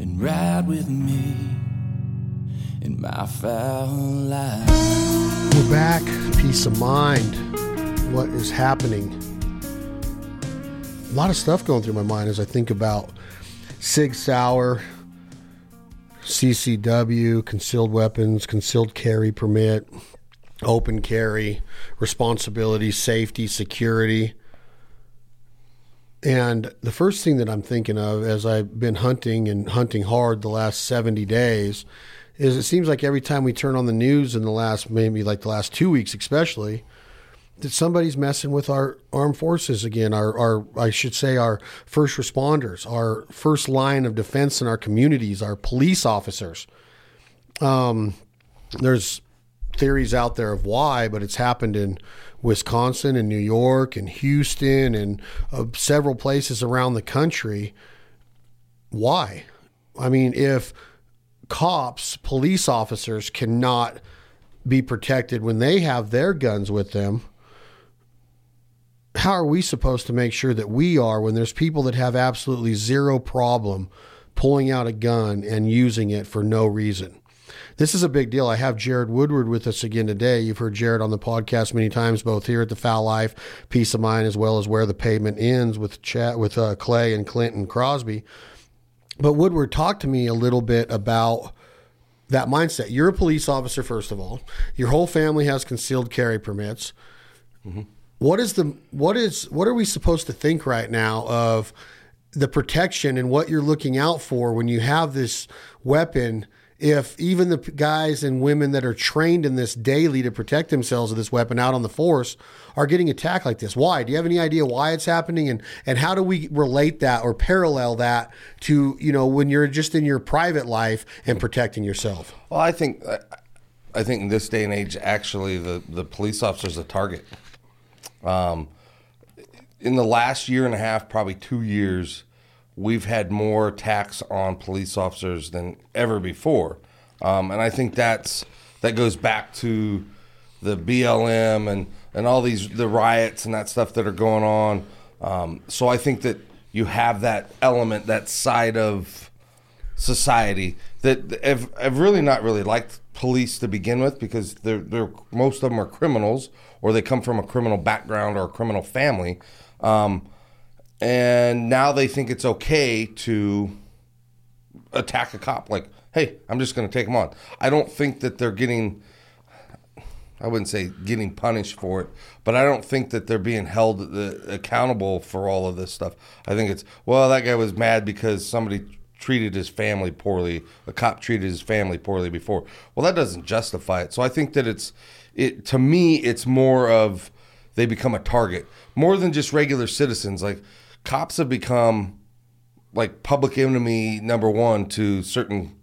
and ride with me in my Fowl Life. We're back. Piece of Mind. What is happening? A lot of stuff going through my mind as I think about Sig Sauer, CCW, concealed weapons, concealed carry permit, open carry, responsibility, safety, security. And the first thing that I'm thinking of as I've been hunting and hunting hard the last 70 days is it seems like every time we turn on the news in the last, maybe like the last two weeks, especially, that somebody's messing with our armed forces again, our, our, I should say, our first responders, our first line of defense in our communities, our police officers. Um, there's theories out there of why, but it's happened in Wisconsin and New York and Houston and uh, several places around the country. Why? I mean, if cops, police officers cannot be protected when they have their guns with them, how are we supposed to make sure that we are when there's people that have absolutely zero problem pulling out a gun and using it for no reason? This is a big deal. I have Jared Woodward with us again today. You've heard Jared on the podcast many times, both here at the Fowl Life, Piece of Mind, as well as where the pavement ends with chat with uh, Clay and Clinton Crosby. But Woodward, talk to me a little bit about that mindset. You're a police officer, first of all. Your whole family has concealed carry permits. Mm-hmm. What is the what is what are we supposed to think right now of the protection and what you're looking out for when you have this weapon? If even the guys and women that are trained in this daily to protect themselves with this weapon out on the force are getting attacked like this, why? Do you have any idea why it's happening, and and how do we relate that or parallel that to you know when you're just in your private life and protecting yourself? Well, I think I think in this day and age, actually, the the police officer's a target. Um, in the last year and a half, probably two years, we've had more attacks on police officers than ever before, um, and I think that's that goes back to the BLM and and all these the riots and that stuff that are going on. Um, so I think that you have that element, that side of society that have, have really not really liked police to begin with because they're, they're most of them are criminals or they come from a criminal background or a criminal family. Um, and now they think it's okay to attack a cop. Like, hey, I'm just going to take them on. I don't think that they're getting. I wouldn't say getting punished for it, but I don't think that they're being held uh, accountable for all of this stuff. I think it's well, that guy was mad because somebody treated his family poorly. A cop treated his family poorly before. Well, that doesn't justify it. So I think that it's it to me it's more of they become a target more than just regular citizens. Like cops have become like public enemy number one to certain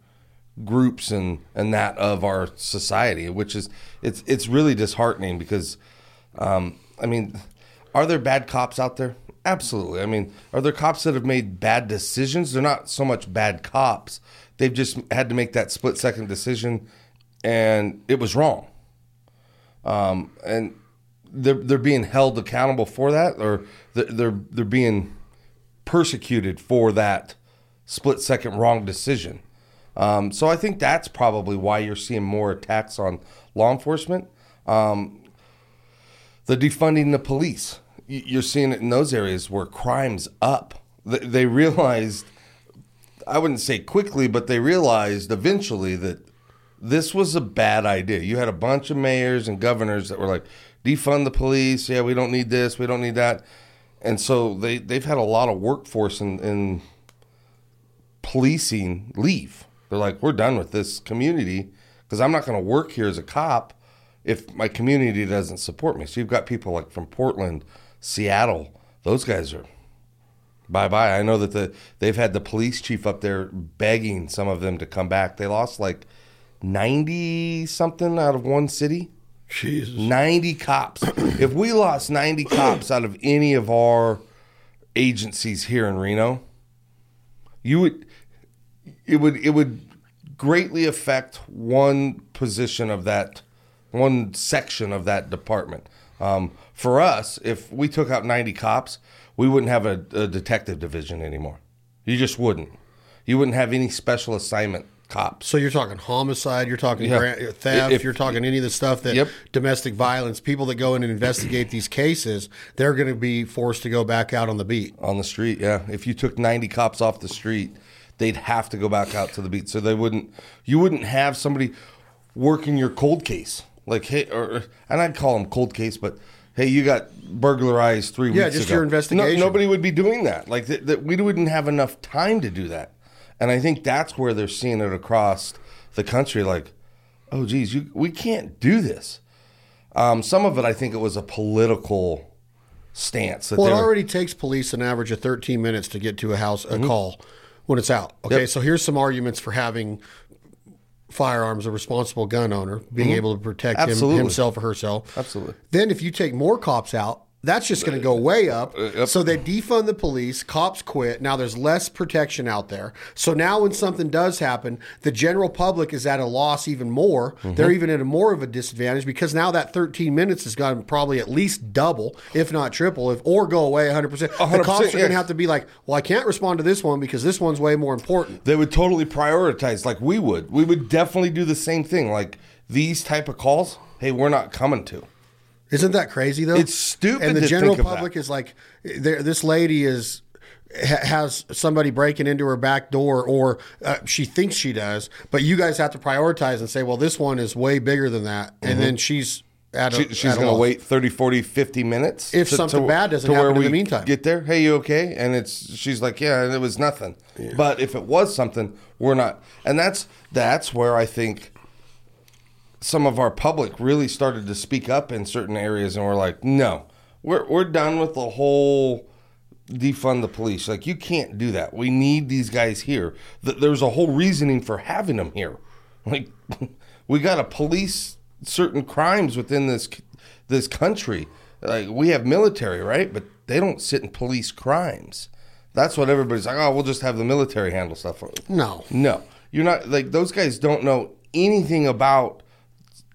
groups and and that of our society, which is it's it's really disheartening because um, I mean, are there bad cops out there? Absolutely. I mean, are there cops that have made bad decisions? They're not so much bad cops. They've just had to make that split second decision, and it was wrong. Um, and they're they're being held accountable for that, or they're they're being persecuted for that split second wrong decision. Um, so I think that's probably why you're seeing more attacks on law enforcement. Um, the defunding the police you're seeing it in those areas where crime's up. They realized, I wouldn't say quickly, but they realized eventually that this was a bad idea. You had a bunch of mayors and governors that were like, defund the police. Yeah, we don't need this. We don't need that. And so they, they've had a lot of workforce in, in policing leave. They're like, we're done with this community because I'm not going to work here as a cop if my community doesn't support me. So you've got people like from Portland, Seattle, those guys are bye bye. I know that the they've had the police chief up there begging some of them to come back. They lost like ninety something out of one city. Jesus, ninety cops. if we lost ninety cops out of any of our agencies here in Reno, you would it would it would greatly affect one position of that one section of that department. Um, for us, if we took out 90 cops, we wouldn't have a, a detective division anymore. You just wouldn't. You wouldn't have any special assignment cops. So you're talking homicide, you're talking Yeah. gra- theft, If- you're talking any of the stuff that Yep. domestic violence, people that go in and investigate these cases, they're going to be forced to go back out on the beat. on the street. Yeah, if you took ninety cops off the street, they'd have to go back out to the beat. So they wouldn't. You wouldn't have somebody working your cold case like hey, or and I'd call them cold case, but hey, you got burglarized three Yeah, weeks just ago. your investigation. No, nobody would be doing that. Like that, that we wouldn't have enough time to do that. And I think that's where they're seeing it across the country. Like, oh, geez, you, we can't do this. Um, some of it, I think, it was a political stance that Well, it were- already takes police an average of 13 minutes to get to a house, a call when it's out. Okay, Mm-hmm. Yep. so here's some arguments for having firearms, a responsible gun owner, being able to protect him, Mm-hmm. Himself or herself. Absolutely. Then if you take more cops out, that's just going to go way up. Uh, So they defund the police, cops quit. Now there's less protection out there. So now when something does happen, the general public is at a loss even more. Mm-hmm. They're even at a more of a disadvantage because now that 13 minutes has gone probably at least double, if not triple, if or go away 100%. The 100%, cops are going to have to be like, well, I can't respond to this one because this one's way more important. they would totally prioritize like we would we would definitely do the same thing like these type of calls hey we're not coming to Isn't that crazy though? It's stupid And the to general public is like, this lady is ha- has somebody breaking into her back door, or uh, she thinks she does, but you guys have to prioritize and say, well, this one is way bigger than that, and then she's at a, Mm-hmm. she, she's going to wait 30 40 50 minutes If something bad doesn't to where happen in the meantime. get there hey you okay? And it's she's like yeah it was nothing. But if it was something we're not. And that's that's where i think some of our public really started to speak up in certain areas and we're like no we're, we're done with the whole defund the police. Like you can't do that. We need these guys here. Th- there's a whole reasoning for having them here. Like we got to police certain crimes within this this country. Like we have military right? But they don't sit and police crimes. That's what everybody's like oh we'll just have the military handle stuff No. no, you're not like those guys don't know anything about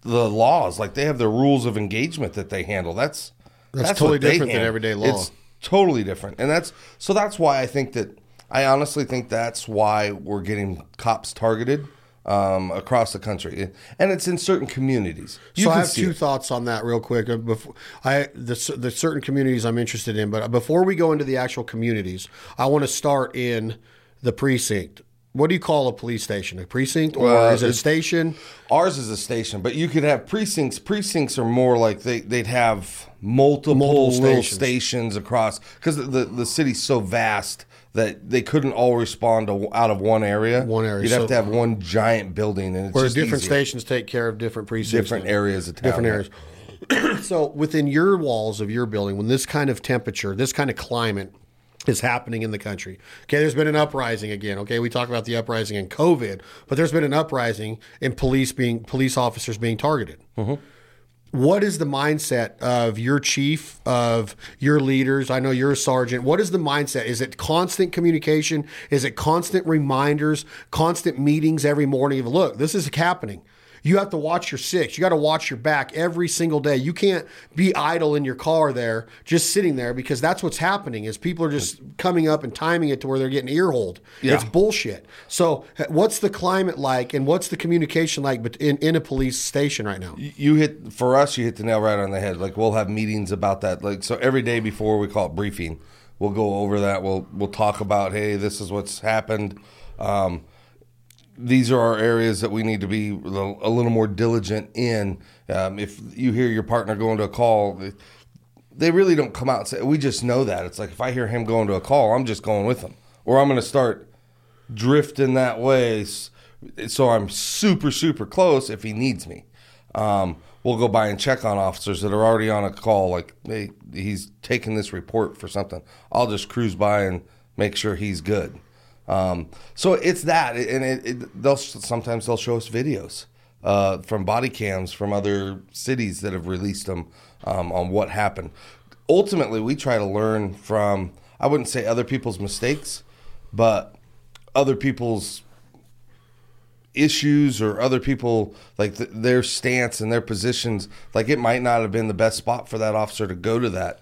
the laws. Like they have their rules of engagement that they handle. That's That's totally what they different than everyday law. It's totally different, and that's so. That's why I think that I honestly think that's why we're getting cops targeted um, across the country, and it's in certain communities. You so I have two it. thoughts on that real quick. Uh, Before I the, the certain communities I'm interested in, but before we go into the actual communities, I want to start in the precinct. What do you call a police station? A precinct or is it a station? Ours is a station, but you could have precincts. Precincts are more like they they'd have multiple, Multiple stations. stations across because the the city's so vast that they couldn't all respond to out of one area. One area, You'd have so- to have one giant building, and it's Where different easier. stations take care of different precincts, different areas of town. different areas. so within your walls of your building, when this kind of temperature, this kind of climate is happening in the country. Okay, there's been an uprising again. Okay, we talk about the uprising in COVID, but there's been an uprising in police being police officers being targeted. Mm-hmm. What is the mindset of your chief, of your leaders? I know you're a sergeant. What is the mindset? Is it constant communication? Is it constant reminders, constant meetings every morning of look, this is happening. You have to watch your six. You got to watch your back every single day. You can't be idle in your car there, just sitting there, because that's what's happening. Is people are just coming up and timing it to where they're getting earholed. Yeah. It's bullshit. So, what's the climate like, and what's the communication like in, in a police station right now? you hit for us you hit the nail right on the head like we'll have meetings about that like so every day before we call it briefing we'll go over that we'll we'll talk about hey this is what's happened um, these are our areas that we need to be a little, more diligent in. Um, if you hear your partner going to a call they really don't come out and say we just know that. It's like if i hear him going to a call i'm just going with him. Or i'm going to start drifting that way so i'm super super close if he needs me. Um, we'll go by and check on officers that are already on a call like hey he's taking this report for something. I'll just cruise by and make sure he's good um, so it's that and it, it, they'll sometimes they'll show us videos uh, from body cams from other cities that have released them um, on what happened. Ultimately we try to learn from i wouldn't say other people's mistakes but other people's issues or other people like th- their stance and their positions like it might not have been the best spot for that officer to go to that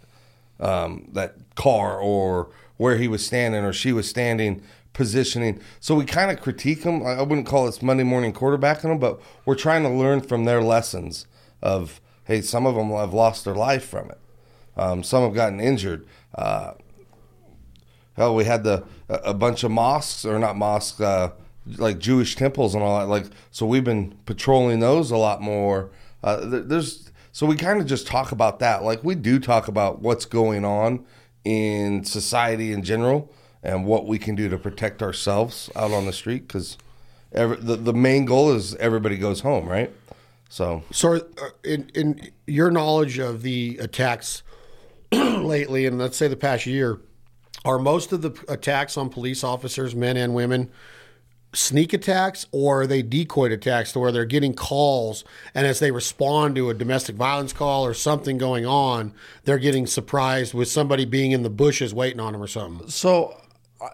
um, that car or where he was standing or she was standing positioning. So we kind of critique them. I wouldn't call this Monday morning quarterbacking them, but we're trying to learn from their lessons of, hey, some of them have lost their life from it. Um, some have gotten injured. Uh, hell, we had the a a bunch of mosques or not mosques, uh, like Jewish temples and all that. Like, so we've been patrolling those a lot more. Uh, there's so we kind of just talk about that. Like we do talk about what's going on in society in general and what we can do to protect ourselves out on the street because the the main goal is everybody goes home, right? So So, uh, in in your knowledge of the attacks lately, and let's say the past year, are most of the attacks on police officers, men and women, sneak attacks, or are they decoy attacks to where they're getting calls, and as they respond to a domestic violence call or something going on, they're getting surprised with somebody being in the bushes waiting on them or something? So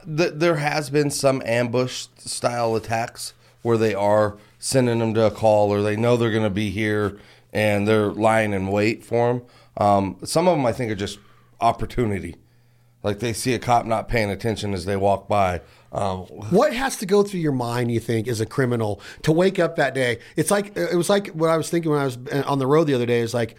th- there has been some ambush style attacks where they are sending them to a call or they know they're going to be here and they're lying in wait for them. Um, some of them I think are just opportunity. Like they see a cop not paying attention as they walk by. Um, What has to go through your mind, you think, as a criminal to wake up that day? It's like it was like what I was thinking when I was on the road the other day. Is like,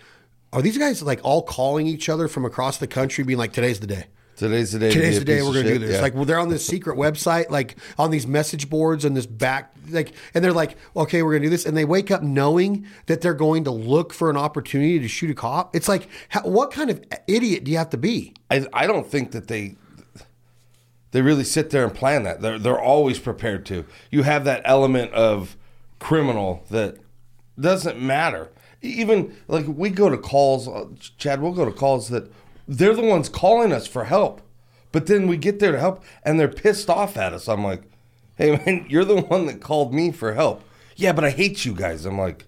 are these guys like all calling each other from across the country, being like, "Today's the day. Today's the day. to Today's the day we're going to do this." Yeah. Like, well, they're on this secret website, like on these message boards and this back, like, and they're like, "Okay, we're going to do this," and they wake up knowing that they're going to look for an opportunity to shoot a cop. It's like, how, what kind of idiot do you have to be? I, I don't think that they they really sit there and plan that. They're they're always prepared to. You have that element of criminal that doesn't matter. Even like we go to calls, uh, Chad. We'll go to calls that they're the ones calling us for help, but then we get there to help and they're pissed off at us. I'm like, hey man, you're the one that called me for help. Yeah, but I hate you guys. I'm like,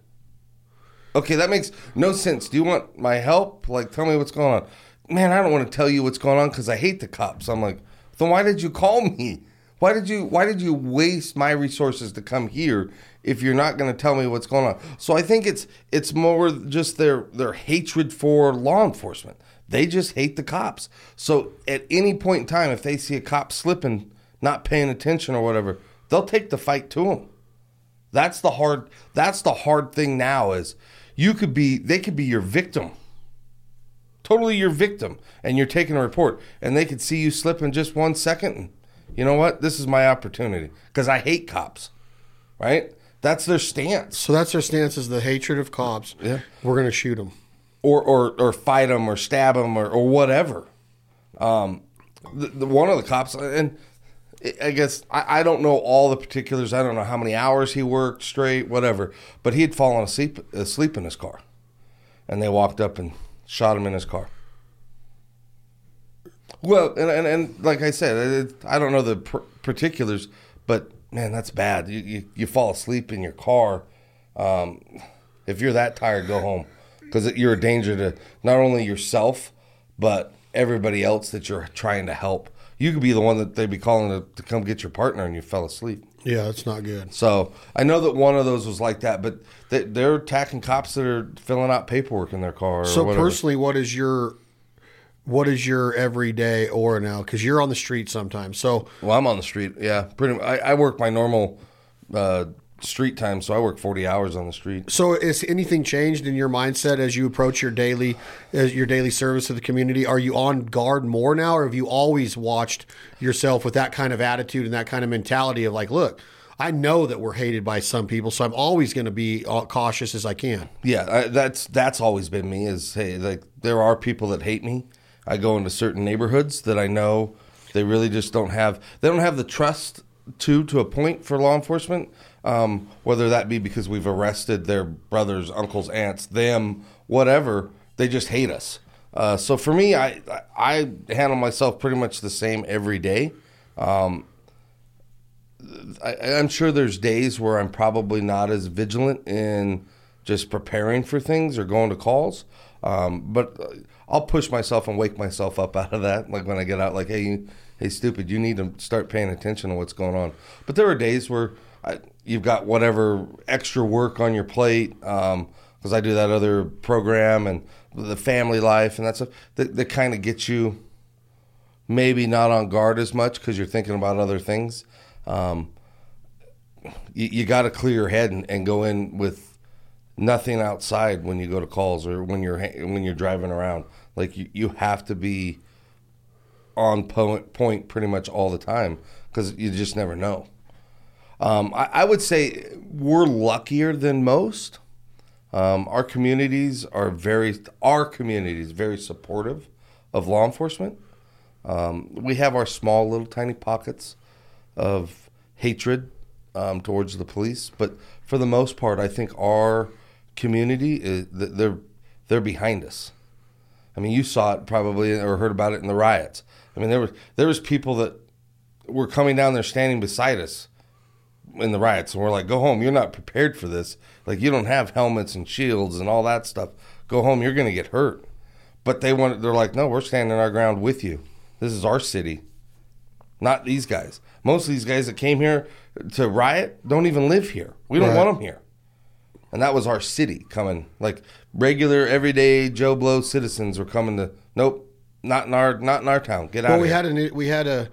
Okay, that makes no sense. Do you want my help? Like, tell me what's going on. Man, I don't want to tell you what's going on because I hate the cops. I'm like, then why did you call me? Why did you Why did you waste my resources to come here if you're not going to tell me what's going on? So I think it's it's more just their their hatred for law enforcement. They just hate the cops. So at any point in time, if they see a cop slipping, not paying attention or whatever, they'll take the fight to them. That's the hard that's the hard thing now is you could be they could be your victim. Totally your victim and you're taking a report and they could see you slip in just 1 second and you know what? This is my opportunity cuz I hate cops. Right? That's their stance. So that's their stance: is the hatred of cops. Yeah. we're going to shoot them. Or or or fight him or stab him or, or whatever. Um the, the one of the cops and I guess I, I don't know all the particulars. I don't know how many hours he worked straight, whatever. But he had fallen asleep asleep in his car, and they walked up and shot him in his car. Well, and and, and like I said, I don't know the pr- particulars, but man, that's bad. You, you you fall asleep in your car. Um, if you're that tired, go home because you're a danger to not only yourself but everybody else that you're trying to help. You could be the one that they'd be calling to, to come get your partner, and you fell asleep. Yeah, that's not good. So I know that one of those was like that, but they, they're attacking cops that are filling out paperwork in their car. So whatever. personally, what is your what is your everyday aura now? Because you're on the street sometimes. So well, I'm on the street. Yeah, pretty. I, I work my normal uh, street time, so I work 40 hours on the street. so is anything changed in your mindset as you approach your daily as your daily service to the community? Are you on guard more now, or have you always watched yourself with that kind of attitude and that kind of mentality of like, look, I know that we're hated by some people, so I'm always going to be uh, cautious as I can. Yeah, I, that's that's always been me. Is hey, like there are people that hate me. I go into certain neighborhoods that I know they really just don't have. They don't have the trust to to a point for law enforcement. Um, whether that be because we've arrested their brothers, uncles, aunts, them, whatever, they just hate us. Uh, so for me, I I handle myself pretty much the same every day. Um, I, I'm sure there's days where I'm probably not as vigilant in just preparing for things or going to calls. Um, but uh, I'll push myself and wake myself up out of that. Like when I get out, like, hey, you, hey, stupid, you need to start paying attention to what's going on. But there are days where I, you've got whatever extra work on your plate. because I do that other program and the family life and that stuff that, that kind of gets you maybe not on guard as much because you're thinking about other things. Um, you, you got to clear your head and, and go in with nothing outside when you go to calls or when you're when you're driving around. Like you, you have to be on point, point pretty much all the time because you just never know. Um, I, I would say we're luckier than most. Um, our communities are very our community is very supportive of law enforcement. Um, we have our small little tiny pockets of hatred um, towards the police, but for the most part, I think our community is they're they're behind us. I mean, you saw it probably or heard about it in the riots. I mean, there was there was people that were coming down there standing beside us in the riots, and we're like, "Go home! You're not prepared for this. Like, you don't have helmets and shields and all that stuff. Go home! You're going to get hurt." But they want. They're like, "No, we're standing our ground with you. This is our city, not these guys. Most of these guys that came here to riot don't even live here. We don't Right. want them here." And that was our city coming. Like regular, everyday Joe Blow citizens were coming to. Nope, not in our not in our town. Get out. Well, we here. had an we had a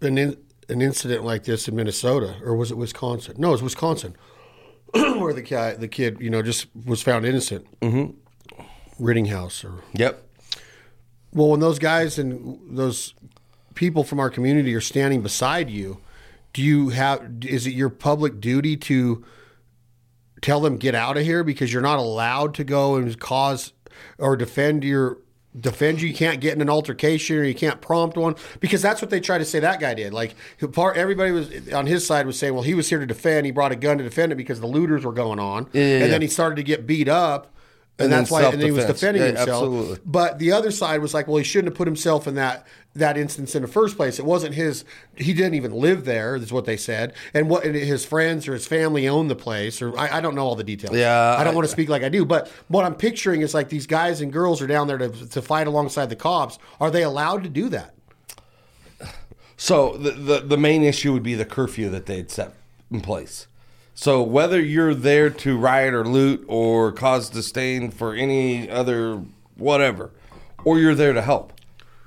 an an incident like this in Minnesota, or was it Wisconsin? No, it was Wisconsin, where the guy, the kid, you know, just was found innocent. Mm-hmm. Rittenhouse, or Yep. well, when those guys and those people from our community are standing beside you, do you have? Is it your public duty to tell them get out of here because you're not allowed to go and cause or defend your defend you. You can't get in an altercation or you can't prompt one because that's what they try to say that guy did. Like part everybody was on his side was saying, well, he was here to defend. He brought a gun to defend it because the looters were going on, yeah, and yeah. then he started to get beat up. And, And that's why, and he was defending Yeah, himself. absolutely. But the other side was like, well, he shouldn't have put himself in that that instance in the first place. It wasn't his. He didn't even live there. Is what they said. And what and his friends or his family owned the place. Or I, I don't know all the details. Yeah, I don't I- want to speak like I do. But what I'm picturing is like these guys and girls are down there to to fight alongside the cops. Are they allowed to do that? So the, the the main issue would be the curfew that they'd set in place. So whether you're there to riot or loot or cause disdain for any other whatever, or you're there to help,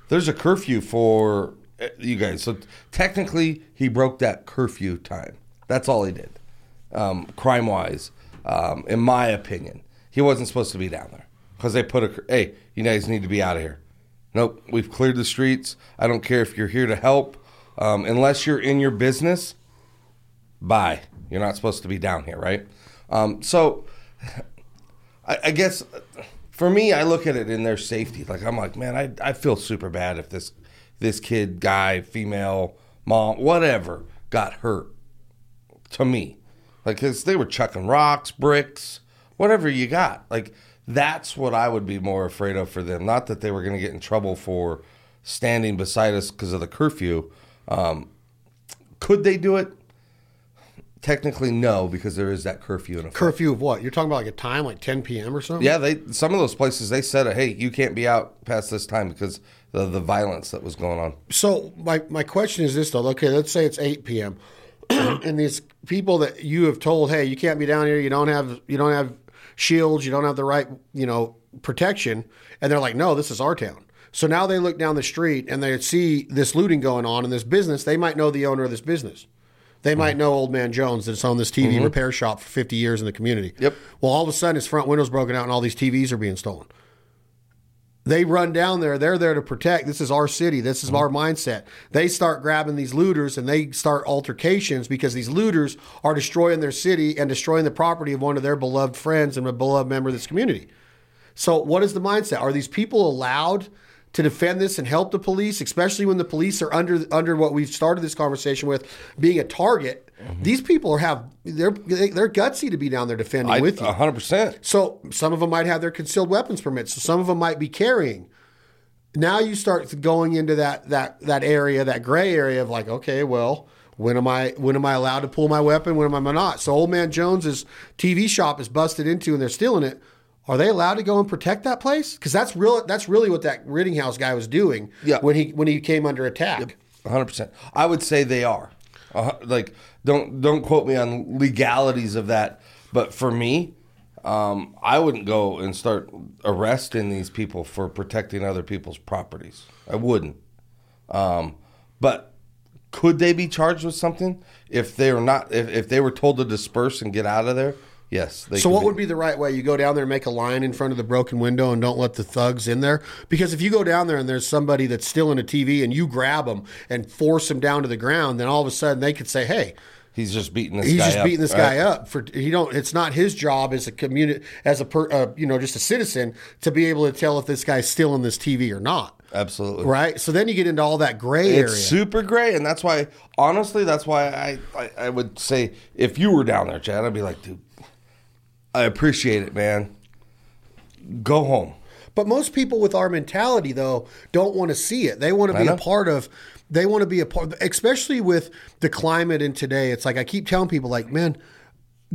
there's a curfew for eh, you guys. So technically, he broke that curfew time. That's all he did, um, crime wise. Um, in my opinion, he wasn't supposed to be down there because they put a hey, you guys need to be out of here. Nope, we've cleared the streets. I don't care if you're here to help. Um, unless you're in your business, bye. You're not supposed to be down here, right? Um, so, I, I guess for me, I look at it in their safety. Like I'm like, man, I, I feel super bad if this this kid, guy, female, mom, whatever, got hurt. To me, like, cause they were chucking rocks, bricks, whatever you got. Like that's what I would be more afraid of for them. Not that they were going to get in trouble for standing beside us because of the curfew. Um, could they do it? Technically, no, because there is that curfew in effect. Curfew of what? You're talking about like a time like 10 p.m. or something? Yeah, they some of those places they said, "Hey, you can't be out past this time because the the violence that was going on." So my, my question is this though. Okay, let's say it's 8 p.m. and these people that you have told, hey, you can't be down here. You don't have you don't have shields. You don't have the right you know protection. And they're like, no, this is our town. So now they look down the street and they see this looting going on in this business. They might know the owner of this business. They might mm-hmm. know Old Man Jones that's owned this TV mm-hmm. repair shop for 50 years in the community. Yep. Well, all of a sudden his front window's broken out and all these TVs are being stolen they run down there. They're there to protect. This is our city. This is mm-hmm. our mindset. They start grabbing these looters and they start altercations because these looters are destroying their city and destroying the property of one of their beloved friends and a beloved member of this community. So, what is the mindset? Are these people allowed to defend this and help the police, especially when the police are under under what we've started this conversation with, being a target? Mm-hmm. These people are have they're they're gutsy to be down there defending I, with you. hundred percent. So some of them might have their concealed weapons permits. So some of them might be carrying. Now you start going into that that that area, that gray area of like, okay, well, when am I when am I allowed to pull my weapon? When am I not? So old man Jones's TV shop is busted into and they're stealing it. Are they allowed to go and protect that place? Because that's real. That's really what that Rittenhouse guy was doing. Yeah. When he when he came under attack. hundred percent. I would say they are. Uh, like, don't don't quote me on legalities of that, but for me, um, I wouldn't go and start arresting these people for protecting other people's properties. I wouldn't. Um, but could they be charged with something if they are not? If, if they were told to disperse and get out of there? Yes. They So what be. would be the right way? You go down there and make a line in front of the broken window and don't let the thugs in there. Because if you go down there and there's somebody that's still in a TV and you grab them and force them down to the ground, then all of a sudden they could say, "Hey, He's just beating this he's guy just up, beating this right? guy up for he don't. It's not his job as a community, as a per, uh, you know, just a citizen to be able to tell if this guy's still in this TV or not." Absolutely. Right. So then you get into all that gray It's area. super gray and that's why, honestly, that's why I, I, I would say if you were down there, Chad, I'd be like, dude, I appreciate it, man. Go home. But most people with our mentality, though, don't want to see it. They want to be a part of. They want to be a part, especially with the climate in today. It's like I keep telling people, like, man,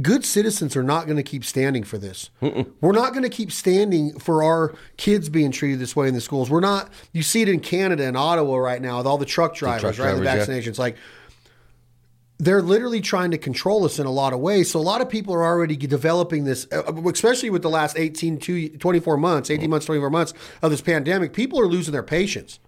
good citizens are not going to keep standing for this. We're not going to keep standing for our kids being treated this way in the schools. We're not. You see it in Canada and Ottawa right now with all the truck drivers, truck right? The drivers, yeah. like they're literally trying to control us in a lot of ways. So a lot of people are already developing this, uh, especially with the last 18 to 24 months, 18 months, 24 months of this pandemic. People are losing their patience.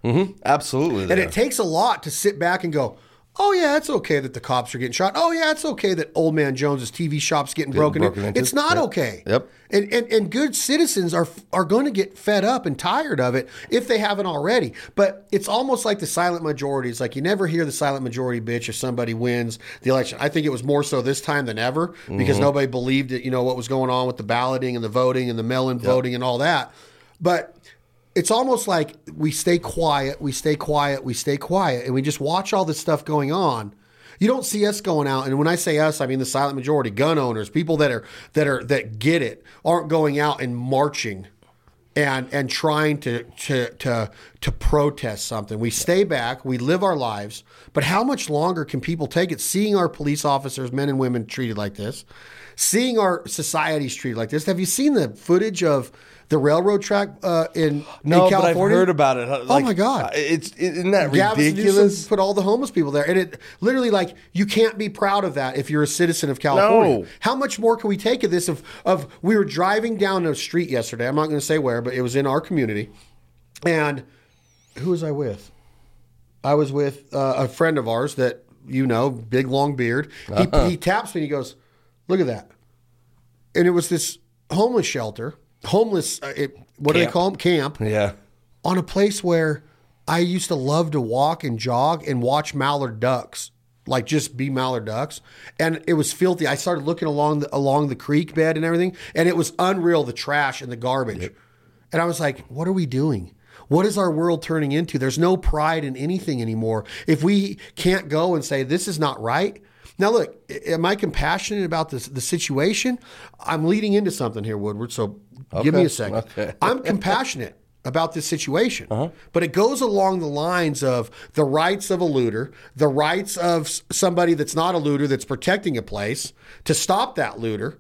Absolutely. And it takes a lot to sit back and go, oh, yeah, it's okay that the cops are getting shot. Oh, yeah, it's okay that Old Man Jones's TV shop's getting broken, broken into. It's not Yep. okay. Yep. And, and, and good citizens are are going to get fed up and tired of it if they haven't already. But it's almost like the silent majority. It's like you never hear the silent majority bitch if somebody wins the election. I think it was more so this time than ever because Mm-hmm. nobody believed it. You know what was going on with the balloting and the voting and the mail-in voting and all that. But it's almost like we stay quiet, we stay quiet, we stay quiet, and we just watch all this stuff going on. You don't see us going out, and when I say us, I mean the silent majority, gun owners, people that are that are that get it, aren't going out and marching and and trying to to to to protest something. We stay back, we live our lives, but how much longer can people take it seeing our police officers, men and women treated like this? Seeing our societies treated like this. Have you seen the footage of the railroad track uh, in, California no, in but I've heard about it. oh my god! It's isn't that Gavin ridiculous? Newsom put all the homeless people there, and it literally like you can't be proud of that if you're a citizen of California. No. How much more can we take of this? Of of we were driving down a street yesterday. I'm not going to say where, but it was in our community, and who was I with? I was with uh, a friend of ours that you know, big long beard. He, he taps me. and He goes, "Look at that," and it was this homeless shelter, homeless. Uh, it, what do they Camp. call them? Camp yeah. on a place where I used to love to walk and jog and watch mallard ducks, like just be mallard ducks. And it was filthy. I started looking along the, along the creek bed and everything, and it was unreal the trash and the garbage. And I was like, what are we doing? What is our world turning into? There's no pride in anything anymore. If we can't go and say this is not right. Now, look, am I compassionate about this, the situation? I'm leading into something here, Woodward. So give me a second. okay. I'm compassionate about this situation, Uh-huh. but it goes along the lines of the rights of a looter, the rights of somebody that's not a looter that's protecting a place to stop that looter.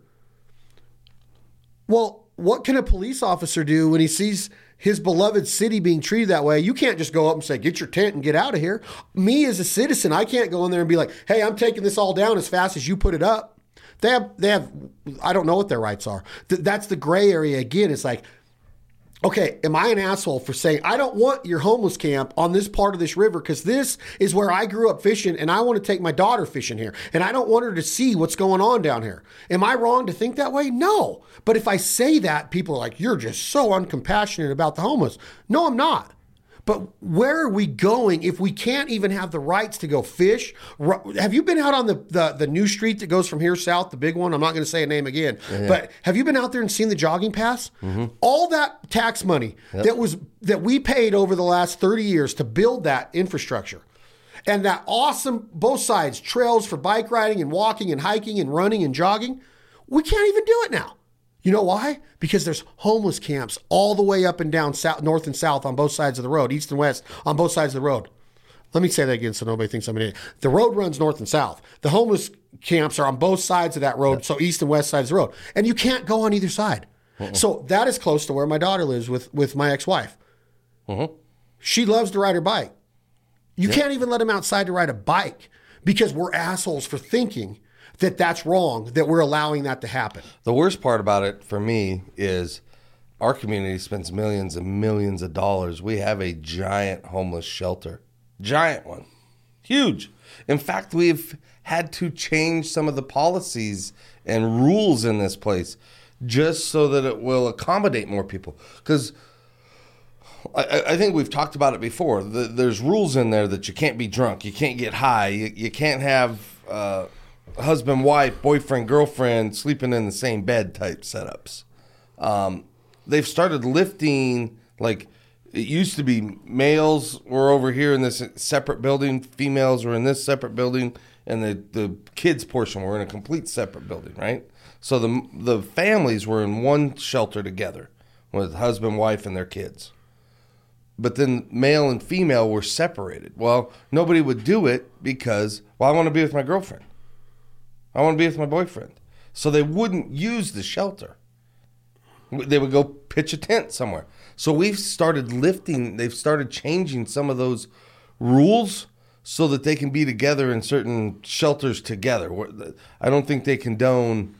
Well, what can a police officer do when he sees his beloved city being treated that way? You can't just go up and say, "Get your tent and get out of here." Me as a citizen, I can't go in there and be like, "Hey, I'm taking this all down as fast as you put it up." They have, they have. I don't know what their rights are. Th- that's the gray area again. It's like okay, am I an asshole for saying I don't want your homeless camp on this part of this river because this is where I grew up fishing and I want to take my daughter fishing here and I don't want her to see what's going on down here. Am I wrong to think that way? No. But if I say that, people are like, you're just so uncompassionate about the homeless. No, I'm not. But where are we going if we can't even have the rights to go fish? Have you been out on the, the, the new street that goes from here south, the big one? I'm not going to say a name again. But have you been out there and seen the jogging pass? Mm-hmm. All that tax money that was that we paid over the last 30 years to build that infrastructure. And that awesome both sides trails for bike riding and walking and hiking and running and jogging. We can't even do it now. You know why? Because there's homeless camps all the way up and down south, north and south on both sides of the road, east and west on both sides of the road. Let me say that again so nobody thinks I'm an idiot. The road runs north and south. The homeless camps are on both sides of that road, so east and west sides of the road. And you can't go on either side. Uh-uh. So that is close to where my daughter lives with, with my ex wife. Uh-huh. She loves to ride her bike. You can't even let them outside to ride a bike because we're assholes for thinking that that's wrong that we're allowing that to happen. The worst part about it for me is our community spends millions and millions of dollars. We have a giant homeless shelter, giant one, huge. In fact, we've had to change some of the policies and rules in this place just so that it will accommodate more people. Because I, I think we've talked about it before. The, there's rules in there that you can't be drunk, you can't get high, you, you can't have uh, husband, wife, boyfriend, girlfriend sleeping in the same bed type setups. Um, they've started lifting like it used to be males were over here in this separate building, females were in this separate building, and the the kids portion were in a complete separate building, right? So the the families were in one shelter together with husband, wife, and their kids. But then male and female were separated. Well, nobody would do it because well, I want to be with my girlfriend. I want to be with my boyfriend. So they wouldn't use the shelter. They would go pitch a tent somewhere. So we've started lifting, they've started changing some of those rules so that they can be together in certain shelters together. I don't think they condone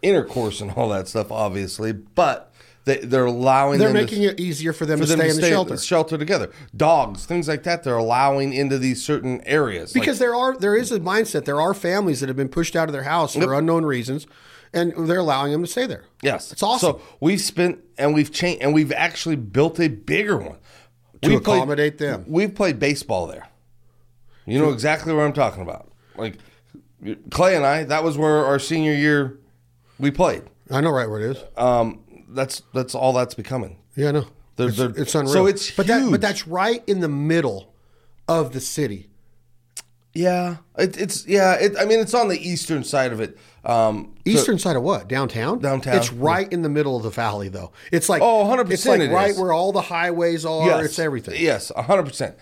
intercourse and all that stuff, obviously, but they, they're allowing They're them to- making it easier for them for to them stay to in the shelter. shelter together. Dogs, things like that, they're allowing into these certain areas. Like- Because there are there is a mindset. There are families that have been pushed out of their house for unknown reasons, and they're allowing them to stay there. Yes, it's awesome. So we've spent and we've changed and we've actually built a bigger one To We've played- accommodate them. We've played baseball there. You know exactly what I'm talking about. Like Clay and I, that was where our senior year we played. I know right where it is. Um, that's that's all that's becoming. Yeah, I know. They're- it's, they're- it's unreal. so it's but that but that's right in the middle of the city. Yeah, it, it's yeah. It, I mean, it's on the eastern side of it. Um, Eastern side of what? Downtown? Downtown, It's right in the middle of the valley, though. It's like Oh, 100% It's like right is. where all the highways are. Yes. It's everything. Yes, hundred percent.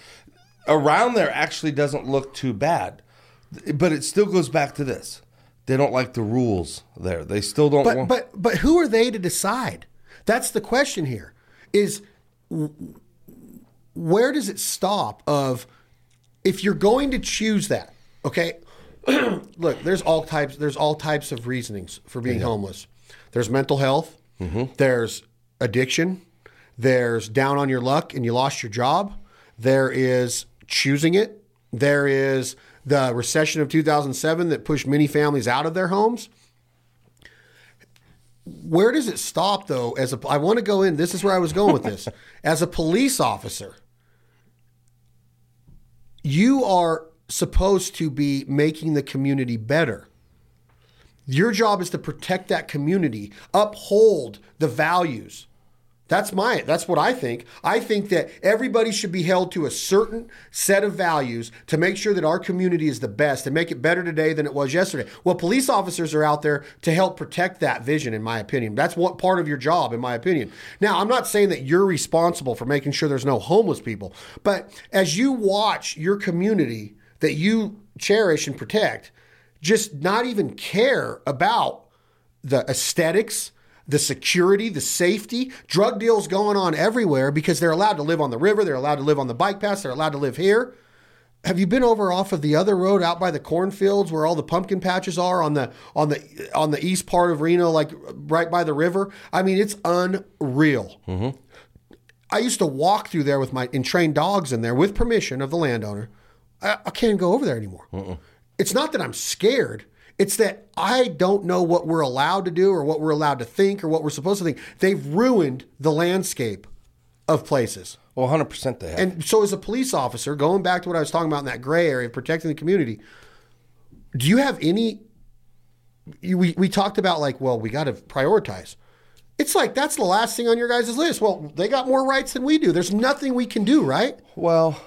Around there actually doesn't look too bad, but it still goes back to this: they don't like the rules there. They still don't. But want, but but who are they to decide? That's the question here. Is where does it stop? Of if you're going to choose that, okay. Look, there's all types. There's all types of reasonings for being homeless. There's mental health. Mm-hmm. There's addiction. There's down on your luck and you lost your job. There is choosing it. There is the recession of 2007 that pushed many families out of their homes. Where does it stop though as a i want to go in this is where i was going with this. As a police officer you are supposed to be making the community better. Your job is to protect that community uphold the values that's my that's what I think. I think that everybody should be held to a certain set of values to make sure that our community is the best and make it better today than it was yesterday. Well, police officers are out there to help protect that vision in my opinion. That's what part of your job in my opinion. Now, I'm not saying that you're responsible for making sure there's no homeless people, but as you watch your community that you cherish and protect just not even care about the aesthetics, the security, the safety, drug deals going on everywhere because they're allowed to live on the river, they're allowed to live on the bike paths, they're allowed to live here. Have you been over off of the other road out by the cornfields where all the pumpkin patches are on the on the on the east part of Reno, like right by the river? I mean, it's unreal. Mm-hmm. I used to walk through there with my and train dogs in there with permission of the landowner. I, I can't go over there anymore. It's not that I'm scared. It's that I don't know what we're allowed to do or what we're allowed to think or what we're supposed to think. They've ruined the landscape of places. well, hundred percent they have. And so, as a police officer, going back to what I was talking about in that gray area, of protecting the community, do you have any? We we talked about like, well, we got to prioritize. It's like that's the last thing on your guys' list. Well, they got more rights than we do. There's nothing we can do, right? well,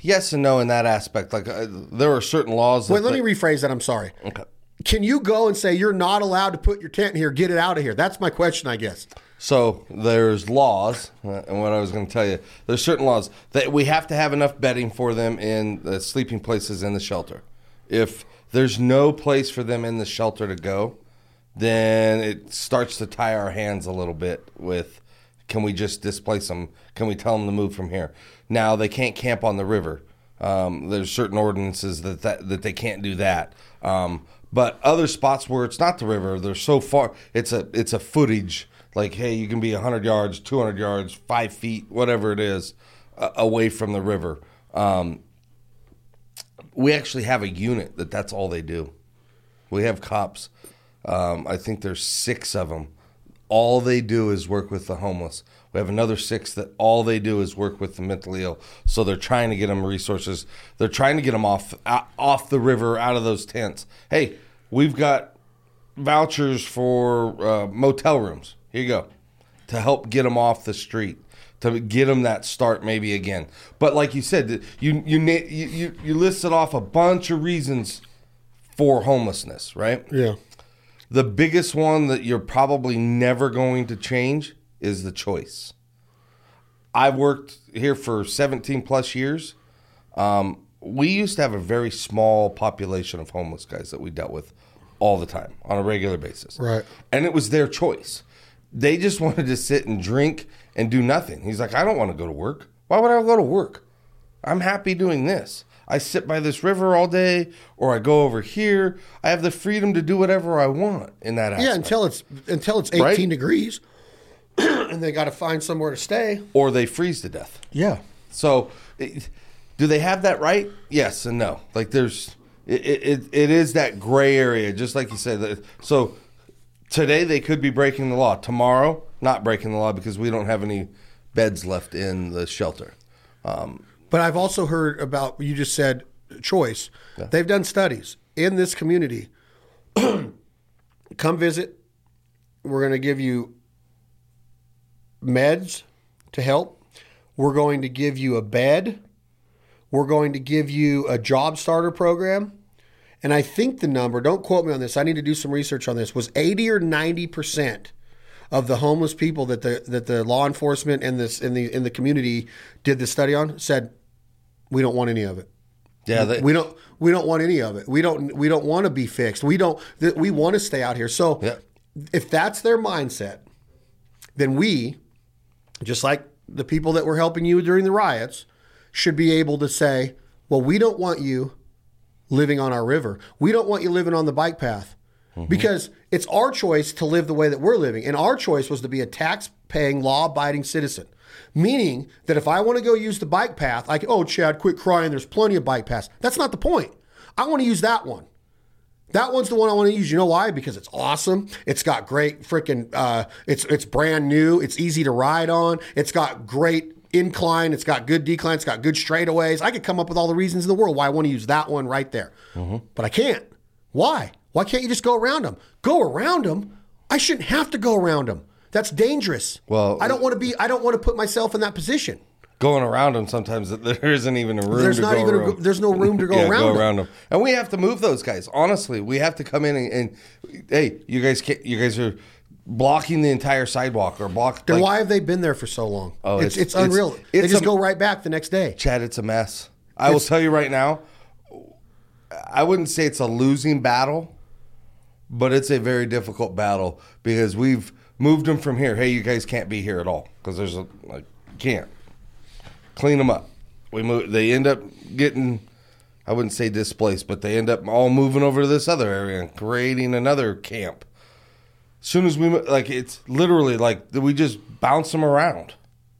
yes and no in that aspect. Like uh, there are certain laws. That Wait, let me rephrase that. I'm sorry. Okay. Can you go and say you're not allowed to put your tent here? Get it out of here. That's my question, I guess. So there's laws, uh, and what I was going to tell you, there's certain laws that we have to have enough bedding for them in the sleeping places in the shelter. If there's no place for them in the shelter to go, then it starts to tie our hands a little bit with can we just displace them? Can we tell them to move from here? Now they can't camp on the river. Um, there's certain ordinances that, that that they can't do that. Um, but other spots where it's not the river, they're so far. It's a it's a footage. Like, hey, you can be 100 yards, 200 yards, five feet, whatever it is, uh, away from the river. Um, we actually have a unit that that's all they do. We have cops. Um, I think there's six of them. All they do is work with the homeless. We have another six that all they do is work with the mentally ill. So they're trying to get them resources. They're trying to get them off off the river, out of those tents. Hey, we've got vouchers for uh, motel rooms. Here you go, to help get them off the street to get them that start maybe again. But like you said, you you you you listed off a bunch of reasons for homelessness, right? Yeah. The biggest one that you're probably never going to change is the choice. I've worked here for 17 plus years. Um, we used to have a very small population of homeless guys that we dealt with all the time on a regular basis. Right. And it was their choice. They just wanted to sit and drink and do nothing. He's like, I don't want to go to work. Why would I go to work? I'm happy doing this. I sit by this river all day, or I go over here. I have the freedom to do whatever I want in that aspect. Yeah, until it's until it's 18 Right? degrees, and they got to find somewhere to stay. or they freeze to death. Yeah. So, it, do they have that right? Yes and no. Like there's, it, it, it is that gray area, just like you said. So, today they could be breaking the law. Tomorrow, not breaking the law because we don't have any beds left in the shelter. Um, But I've also heard about you just said choice. They've done studies in this community. Come visit. We're going to give you meds to help. We're going to give you a bed. We're going to give you a job starter program. And I think the number, don't quote me on this, I need to do some research on this, was 80 or 90% of the homeless people that the that the law enforcement and this in the in the community did the study on said we don't want any of it. yeah, they, We don't we don't want any of it. We don't we don't want to be fixed. We don't th- we want to stay out here. So Yeah. if that's their mindset, then we just like the people that were helping you during the riots should be able to say, well, we don't want you living on our river. We don't want you living on the bike path. Mm-hmm. Because it's our choice to live the way that we're living. And our choice was to be a tax paying, law abiding citizen. Meaning that if I want to go use the bike path, like, oh, Chad, quit crying. There's plenty of bike paths. That's not the point. I want to use that one. That one's the one I want to use. You know why? Because it's awesome. It's got great freaking. Uh, it's it's brand new. It's easy to ride on. It's got great incline. It's got good decline. It's got good straightaways. I could come up with all the reasons in the world why I want to use that one right there, but I can't. Why? Why can't you just go around them? Go around them. I shouldn't have to go around them. That's dangerous. Well, I don't want to be. I don't want to put myself in that position. going around them sometimes there isn't even a room There's to not go even. A, there's no room to go yeah, around. go them. around them. And we have to move those guys. Honestly, we have to come in and, and hey, you guys, can't, you guys are blocking the entire sidewalk or block. Then like, why have they been there for so long? Oh, it's, it's- it's unreal. it's- they just a- go right back the next day. Chad, it's a mess. I will tell you right now. I wouldn't say it's a losing battle, but it's a very difficult battle because we've moved them from here. Hey, you guys can't be here at all because there's a like can't clean them up. We move. They end up getting. I wouldn't say displaced, but they end up all moving over to this other area and creating another camp. As soon as we like, it's literally like we just bounce them around,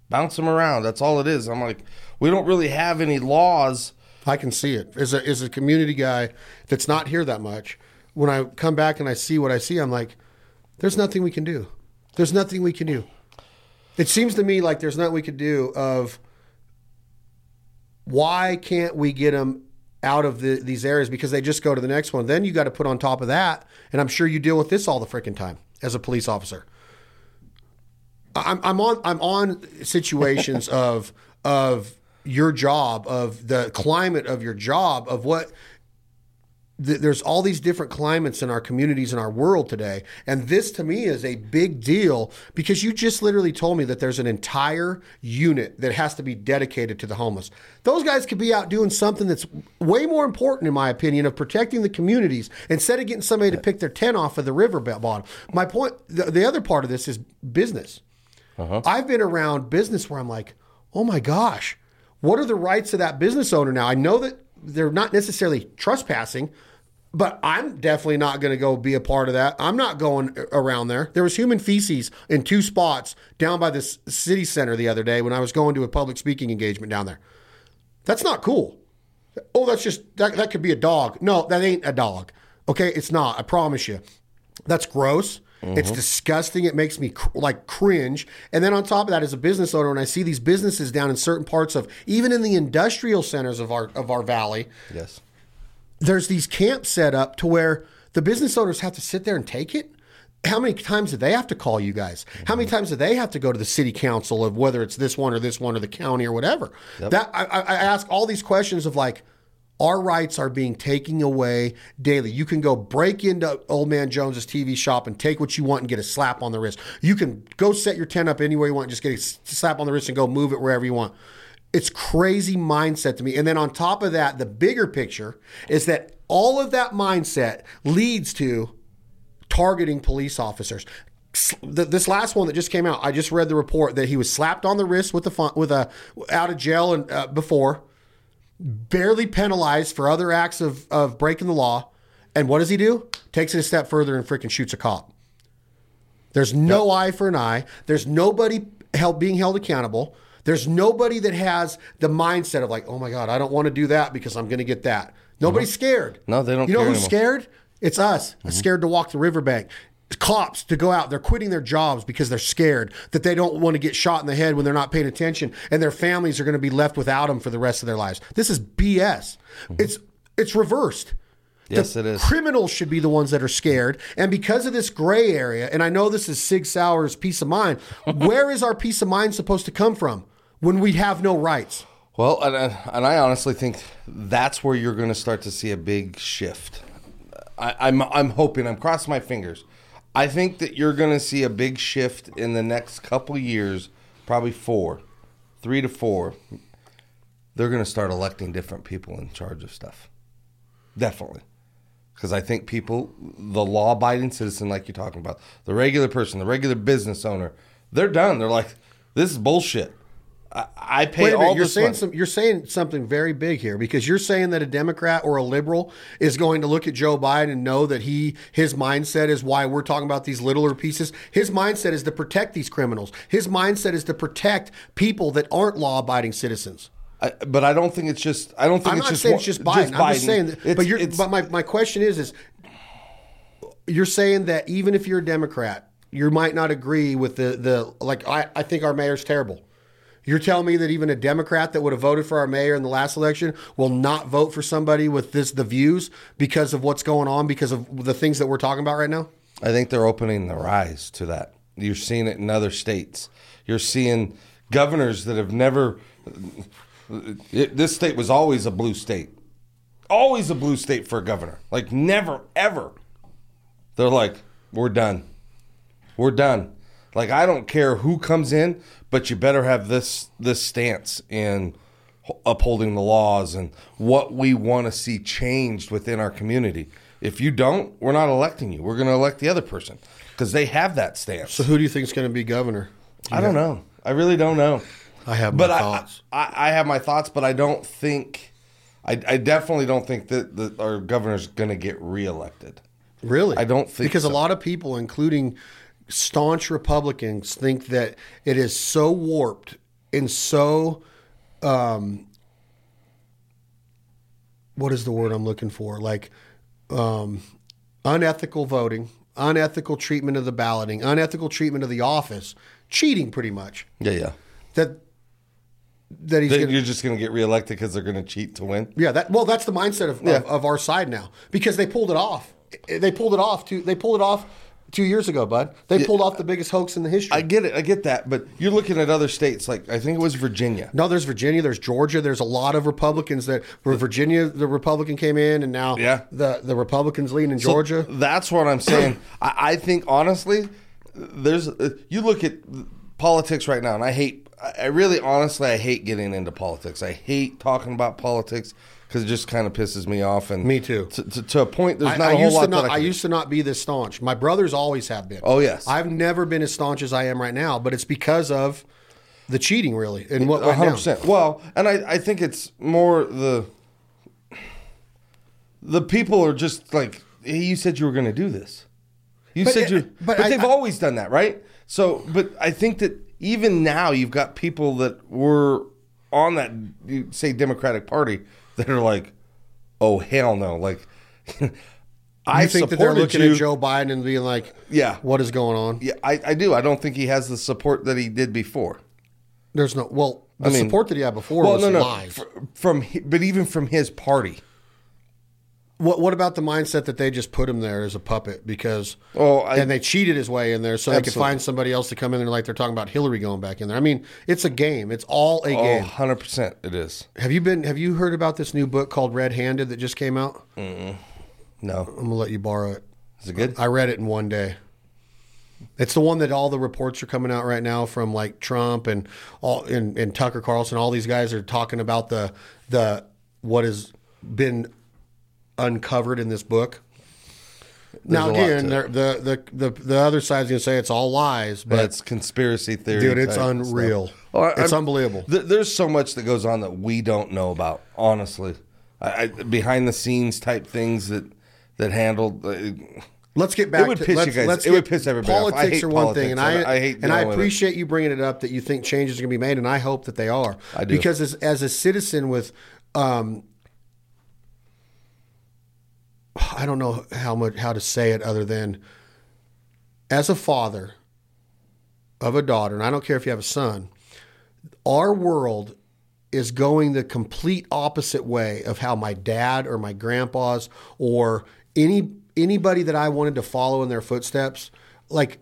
bounce them around. That's all it is. I'm like, we don't really have any laws. I can see it. As a as a community guy that's not here that much, when I come back and I see what I see, I'm like, there's nothing we can do. There's nothing we can do. It seems to me like there's nothing we could do of why can't we get them out of the, these areas because they just go to the next one. Then you got to put on top of that, and I'm sure you deal with this all the freaking time as a police officer. I'm, I'm on I'm on situations of of your job of the climate of your job of what th- there's all these different climates in our communities in our world today. And this to me is a big deal because you just literally told me that there's an entire unit that has to be dedicated to the homeless. Those guys could be out doing something that's way more important in my opinion of protecting the communities instead of getting somebody to pick their tent off of the river bottom. My point the, the other part of this is business. Uh-huh. I've been around business where I'm like, oh my gosh, What are the rights of that business owner now? I know that they're not necessarily trespassing, but I'm definitely not going to go be a part of that. I'm not going around there. There was human feces in two spots down by the city center the other day when I was going to a public speaking engagement down there. That's not cool. Oh, that's just that, that could be a dog. No, that ain't a dog. Okay, it's not. I promise you. That's gross. It's mm-hmm. disgusting. It makes me cr- like cringe. And then on top of that, as a business owner, when I see these businesses down in certain parts of, even in the industrial centers of our of our valley, Yes. There's these camps set up to where the business owners have to sit there and take it. How many times do they have to call you guys? How many mm-hmm. times do they have to go to the city council of whether it's this one or this one or the county or whatever? That I, I I ask all these questions of like, our rights are being taken away daily. You can go break into Old Man Jones's TV shop and take what you want and get a slap on the wrist. You can go set your tent up anywhere you want, and just get a slap on the wrist and go move it wherever you want. It's crazy mindset to me. And then on top of that, the bigger picture is that all of that mindset leads to targeting police officers. This last one that just came out, I just read the report that he was slapped on the wrist with a with a out of jail and uh, before, barely penalized for other acts of of breaking the law, and what does he do? Takes it a step further and freaking shoots a cop. There's no eye for an eye. There's nobody held being held accountable. There's nobody that has the mindset of like, oh my god, I don't want to do that because I'm going to get that. Nobody's uh-huh. scared. No, they don't You know who's anymore. scared? It's us. Mm-hmm. Scared to walk the riverbank. Cops to go out. They're quitting their jobs because they're scared that they don't want to get shot in the head when they're not paying attention, and their families are going to be left without them for the rest of their lives. This is BS. Mm-hmm. It's it's reversed. Yes, The it is. Criminals should be the ones that are scared. And because of this gray area, and I know this is Sig Sauer's Piece of Mind, where is our peace of mind supposed to come from when we have no rights? Well, and, and and I honestly think that's where you're going to start to see a big shift. I, I'm I'm hoping. I'm crossing my fingers. I think that you're going to see a big shift in the next couple years, probably four, three to four. They're going to start electing different people in charge of stuff. Definitely. Because I think people, the law abiding citizen, like you're talking about, the regular person, the regular business owner, they're done. They're like, this is bullshit. I, pay Wait a all you're saying money. some, you're saying something very big here because you're saying that a Democrat or a liberal is going to look at Joe Biden and know that he his mindset is why we're talking about these littler pieces. His mindset is to protect these criminals. His mindset is to protect people that aren't law-abiding citizens. I, but I don't think it's just. I don't think I'm it's not just saying it's just Biden. I'm just saying that. But you're, but my, my question is, is you're saying that even if you're a Democrat, you might not agree with the the like. I, I think our mayor's terrible. You're telling me that even a Democrat that would have voted for our mayor in the last election will not vote for somebody with this the views because of what's going on because of the things that we're talking about right now. I think they're opening their eyes to that. You're seeing it in other states. You're seeing governors that have never. It, this state was always a blue state, always a blue state for a governor. Like never ever. They're like, we're done. We're done. Like I don't care who comes in, but you better have this this stance in upholding the laws and what we want to see changed within our community. If you don't, we're not electing you. We're going to elect the other person because they have that stance. So who do you think is going to be governor? I don't know. I really don't know. I have my but I, thoughts. I, I have my thoughts, but I don't think. I, I definitely don't think that, that our governor's going to get reelected. Really? I don't think because so. a lot of people, including staunch Republicans, think that it is so warped and so um, what is the word I'm looking for? Like um, unethical voting, unethical treatment of the balloting, unethical treatment of the office, cheating, pretty much. Yeah, yeah. That that he's That gonna, you're just going to get reelected because they're going to cheat to win. Yeah, that well, that's the mindset of, Yeah. of, of our side now because they pulled it off. They pulled it off. Two, they pulled it off two years ago, bud. They pulled off the biggest hoax in the history. I get it. I get that. But you're looking at other states, like I think it was Virginia. no, there's Virginia, there's Georgia, there's a lot of Republicans that where Virginia, the Republican came in, and now Yeah. the the Republicans lead in So Georgia. That's what I'm saying. I, I think honestly, there's uh, you look at politics right now, and I hate. I really, honestly, I hate getting into politics. I hate talking about politics because it just kind of pisses me off. And Me too. To, to, to a point, there's I, not I a whole used lot to not. that I, I, used to not be this staunch. My brothers always have been. Oh, yes. I've never been as staunch as I am right now, but it's because of the cheating really and what went down. 100%. Well, and I, I think it's more the the people are just like hey, you said you were going to do this. You But said eh, you eh, but but, they've always done that, right? So, but I think that even now you've got people that were on that you say Democratic Party that are like, "Oh hell no." Like I think that they're looking you. at Joe Biden and being like, Yeah. what is going on?" Yeah, I, I do. I don't think he has the support that he did before. There's no well, the I mean- support that he had before Well, was no, no, lies. fr- from but even from his party. What what about the mindset that they just put him there as a puppet because Oh, I- and they cheated his way in there so they could find somebody else to come in there like they're talking about Hillary going back in there. I mean, it's a game. It's all a Oh, game. 100% it is. Have you been have you heard about this new book called Red Handed that just came out? No. I'm gonna let you borrow it. Is it good? I read it in one day. It's the one that all the reports are coming out right now from like Trump and all and, and Tucker Carlson. All these guys are talking about the the what has been uncovered in this book. now again, the, the the the other side's gonna say it's all lies, but That's conspiracy theory. dude, it's unreal. stuff. It's I'm- unbelievable. th- there's so much that goes on that we don't know about, honestly. I, I, behind the scenes type things that that handled. Uh, Let's get back. It would to, piss you let's, guys- let's it would piss everybody off. I Politics hate are one thing, and I. I- I hate and I dealing with it. appreciate you bringing it up that you think changes are going to be made, and I hope that they are. I do. because as, as a citizen with, um, I don't know how much how to say it other than, as a father of a daughter, and I don't care if you have a son, our world is going the complete opposite way of how my dad or my grandpa's or any anybody that I wanted to follow in their footsteps. Like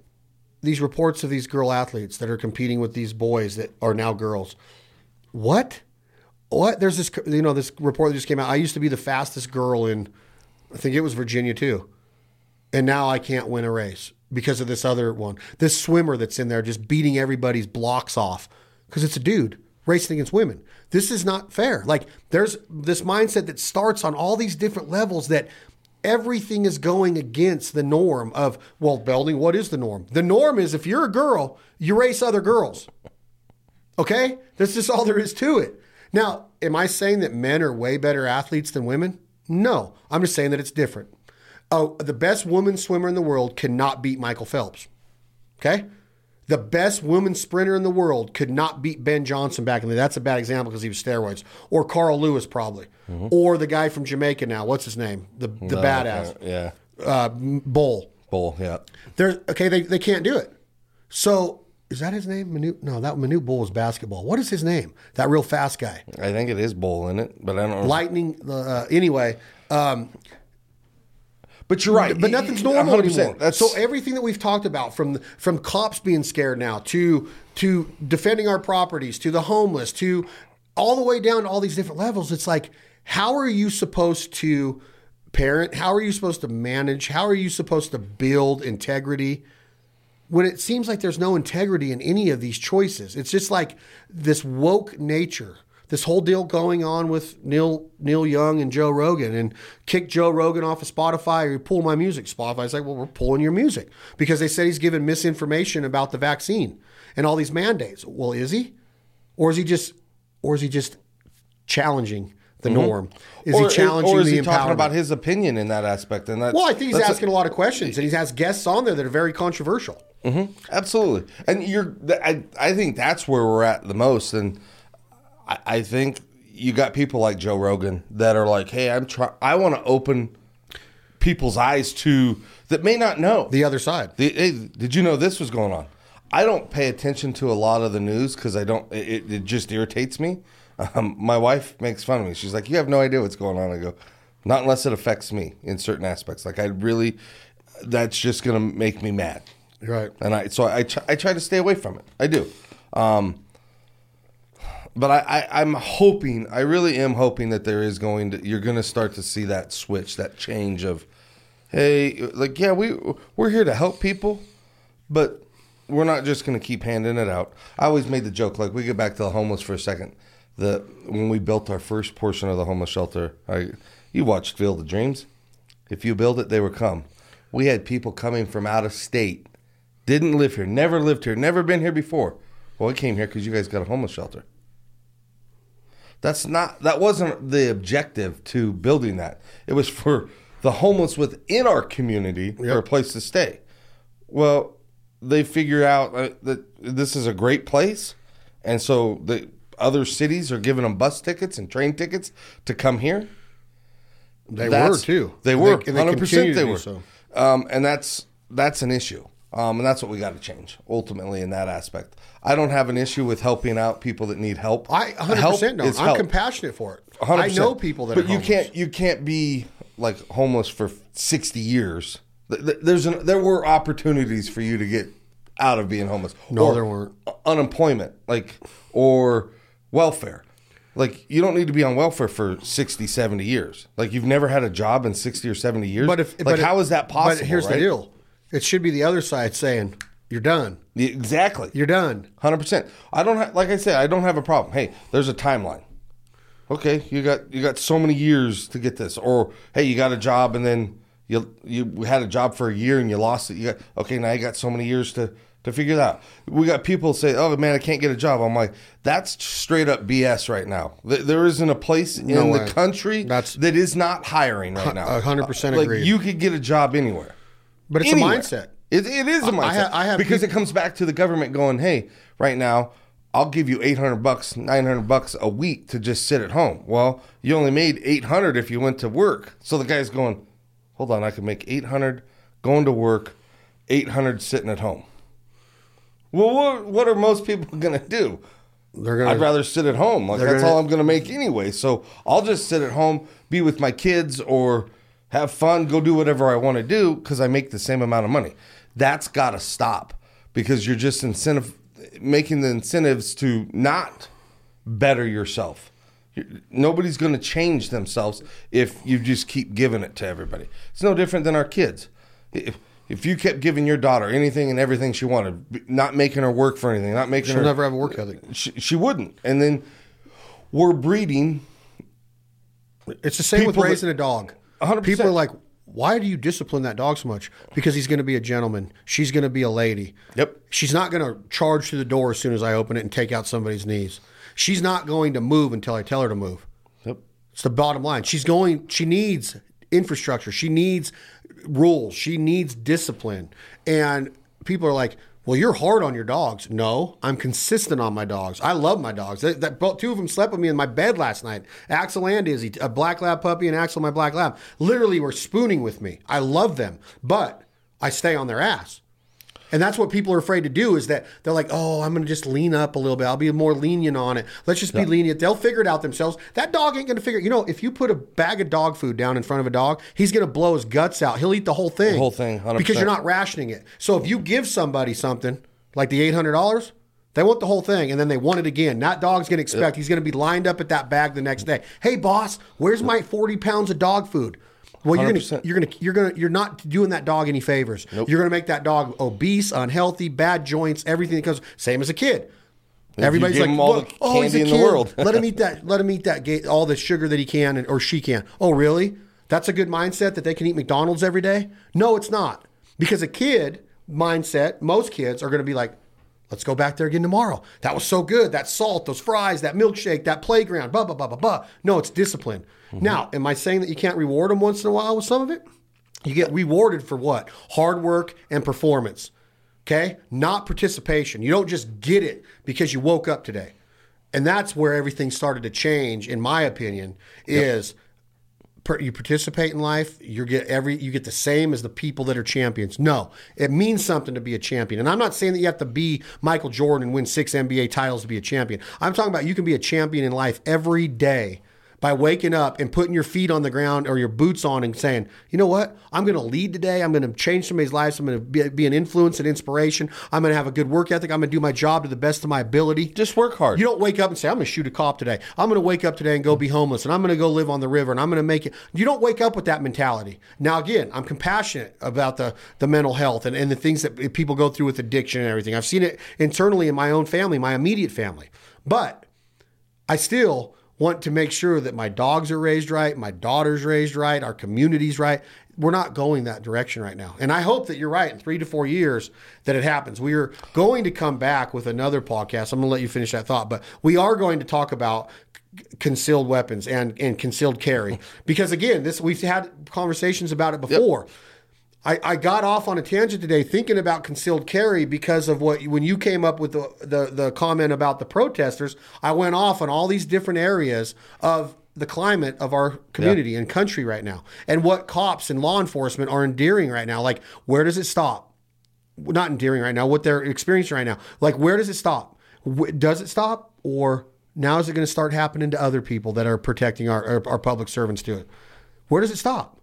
these reports of these girl athletes that are competing with these boys that are now girls. What? What? There's this you know this report that just came out. I used to be the fastest girl in I think it was Virginia too and now I can't win a race because of this other one. This swimmer that's in there just beating everybody's blocks off because it's a dude racing against women. This is not fair. Like there's this mindset that starts on all these different levels that everything is going against the norm of well, Belding, what is the norm? The norm is if you're a girl, you race other girls. Okay? That's just all there is to it. Now, am I saying that men are way better athletes than women? No. I'm just saying that it's different. Oh, the best woman swimmer in the world cannot beat Michael Phelps. Okay? The best woman sprinter in the world could not beat Ben Johnson back in the day. That's a bad example because he was steroids. Or Carl Lewis, probably. Or the guy from Jamaica now. What's his name? The, the badass. Yeah. Uh, Bull. Bull. Yeah. They're okay. They, they can't do it. So is that his name? Manu? No, that Manu Bol is basketball. What is his name? That real fast guy. I think it is bull in it, but I don't know. Lightning. Uh, anyway, um, but you're right. but nothing's normal 100%. anymore. That's so everything that we've talked about, from from cops being scared now to to defending our properties, to the homeless, to all the way down to all these different levels, it's like, how are you supposed to parent? How are you supposed to manage? How are you supposed to build integrity? When it seems like there's no integrity in any of these choices. It's just like this woke nature. This whole deal going on with Neil Neil Young and Joe Rogan and kick Joe Rogan off of Spotify or you pull my music. Spotify's like, well, we're pulling your music because they said he's given misinformation about the vaccine and all these mandates. Well, is he? Or is he just or is he just challenging the mm-hmm. norm? Is or, he challenging or is he talking about his opinion in that aspect? And well, I think he's that's a- asking a lot of questions and he's asked guests on there that are very controversial. Absolutely, and you're. I I think that's where we're at the most, and I, I think you got people like Joe Rogan that are like, "Hey, I'm trying. I want to open people's eyes to that may not know The other side. The, hey, did you know this was going on? I don't pay attention to a lot of the news because I don't. It, it just irritates me. Um, my wife makes fun of me. She's like, "You have no idea what's going on." I go, "Not unless it affects me in certain aspects. Like I really, that's just gonna make me mad." Right. And I so I try, I try to stay away from it. I do. Um, but I, I I'm hoping I really am hoping that there is going to you're going to start to see that switch that change of hey like yeah we we're here to help people but we're not just going to keep handing it out. I always made the joke like we get back to the homeless for a second. The when we built our first portion of the homeless shelter, I you watched Field of Dreams. If you build it, they will come. We had people coming from out of state, didn't live here, never lived here, never been here before, Well, I came here because you guys got a homeless shelter. That's not that wasn't the objective to building that. It was for the homeless within our community for a place to stay. Well, they figure out uh, that this is a great place, and so the other cities are giving them bus tickets and train tickets to come here. They That's- were too. They were. Hundred percent. to They were. so. Um, and that's that's an issue. Um, and that's what we got to change ultimately in that aspect. I don't have an issue with helping out people that need help. I 100 Help percent don't. is I'm help. compassionate for it. 100%. I know people that but are you can't you can't be like homeless for 60 years Th- th- there's an, there were opportunities for you to get out of being homeless No, Or there weren't. unemployment like or welfare like you don't need to be on welfare for 60 70 years like you've never had a job in 60 or 70 years But if like how if- is that possible But here's right? the deal: it should be the other side saying, "You're done. exactly You're done." Hundred percent. I don't have, like I said, I don't have a problem. Hey, there's a timeline. Okay, you got you got so many years to get this, or hey, you got a job and then you you had a job for a year and you lost it. You got okay, now you got so many years to to figure it out. We got people say, "Oh man, I can't get a job." I'm like, that's straight up BS right now. Th- There isn't a place in No the country That's- that is not hiring right now. a hundred percent Like you could get a job anywhere. But it's Anywhere. a mindset. It, it is a mindset. I ha- I have because it comes back to the government going, "Hey, right now, I'll give you eight hundred bucks, nine hundred bucks a week to just sit at home." Well, you only made eight hundred if you went to work. So the guy's going, "Hold on, I can make eight hundred going to work, eight hundred sitting at home." Well, what, what are most people going to do? They're gonna. I'd rather sit at home. Like that's gonna- all I'm going to make anyway. So I'll just sit at home, be with my kids, or have fun, go do whatever I want to do because I make the same amount of money. That's got to stop because you're just incentive making the incentives to not better yourself. Nobody's going to change themselves if you just keep giving it to everybody. It's no different than our kids. If, if you kept giving your daughter anything and everything she wanted, not making her work for anything, not making She'll her never have a work ethic. she, she wouldn't. And then we're breeding. It's the same with People that- raising a dog. 100%. People are like, "Why do you discipline that dog so much?" Because he's going to be a gentleman. She's going to be a lady. Yep. She's not going to charge through the door as soon as I open it and take out somebody's knees. She's not going to move until I tell her to move. Yep. It's the bottom line. She's going. She needs infrastructure. She needs rules. She needs discipline. And people are like, "Well, you're hard on your dogs." No, I'm consistent on my dogs. I love my dogs. That, that two of them slept with me in my bed last night. Axel and Izzy, a black lab puppy, and Axel, my black lab, literally were spooning with me. I love them, but I stay on their ass. And that's what people are afraid to do is that they're like, oh, I'm going to just lean up a little bit. I'll be more lenient on it. Let's just be lenient. They'll figure it out themselves. That dog ain't going to figure You know, if you put a bag of dog food down in front of a dog, he's going to blow his guts out. He'll eat the whole thing. The whole thing, 100%. Because you're not rationing it. So if you give somebody something like the $800, they want the whole thing and then they want it again. That dog's going to expect he's going to be lined up at that bag the next day. Hey, boss, where's my 40 pounds of dog food? Well, you're gonna you're gonna you're gonna you're not doing that dog any favors. You're gonna make that dog obese, unhealthy, bad joints, everything that comes. Same as a kid. Everybody's like, "Well, oh, he's a in the kid. world." let him eat that. Let him eat that. ga- All the sugar that he can and, or she can. Oh, really? That's a good mindset that they can eat McDonald's every day. No, it's not. Because a kid mindset, most kids are going to be like, let's go back there again tomorrow. That was so good. That salt, those fries, that milkshake, that playground. Blah blah blah blah blah. No, it's discipline. Mm-hmm. Now, am I saying that you can't reward them once in a while with some of it? You get rewarded for what? Hard work and performance. Okay? Not participation. You don't just get it because you woke up today. And that's where everything started to change, in my opinion, is per, you participate in life, you get every you get the same as the people that are champions. No, it means something to be a champion. And I'm not saying that you have to be Michael Jordan and win six NBA titles to be a champion. I'm talking about you can be a champion in life every day by waking up and putting your feet on the ground or your boots on and saying, you know what? I'm going to lead today. I'm going to change somebody's life. I'm going to be, be an influence and inspiration. I'm going to have a good work ethic. I'm going to do my job to the best of my ability. Just work hard. You don't wake up and say, I'm going to shoot a cop today. I'm going to wake up today and go be homeless and I'm going to go live on the river and I'm going to make it. You don't wake up with that mentality. Now, again, I'm compassionate about the, the mental health and, and the things that people go through with addiction and everything. I've seen it internally in my own family, my immediate family. But I still want to make sure that my dogs are raised right, my daughter's raised right, our community's right. We're not going that direction right now. And I hope that you're right in three to four years that it happens. We are going to come back with another podcast. I'm going to let you finish that thought, but we are going to talk about concealed weapons and, and concealed carry mm-hmm. because again this we've had conversations about it before I, I got off on a tangent today thinking about concealed carry because of what when you came up with the, the, the comment about the protesters. I went off on all these different areas of the climate of our community and country right now, and what cops and law enforcement are endearing right now. Like, where does it stop? Not endearing right now. What they're experiencing right now. Like, where does it stop? Does it stop, or now is it going to start happening to other people that are protecting our our, our public servants to it? Where does it stop?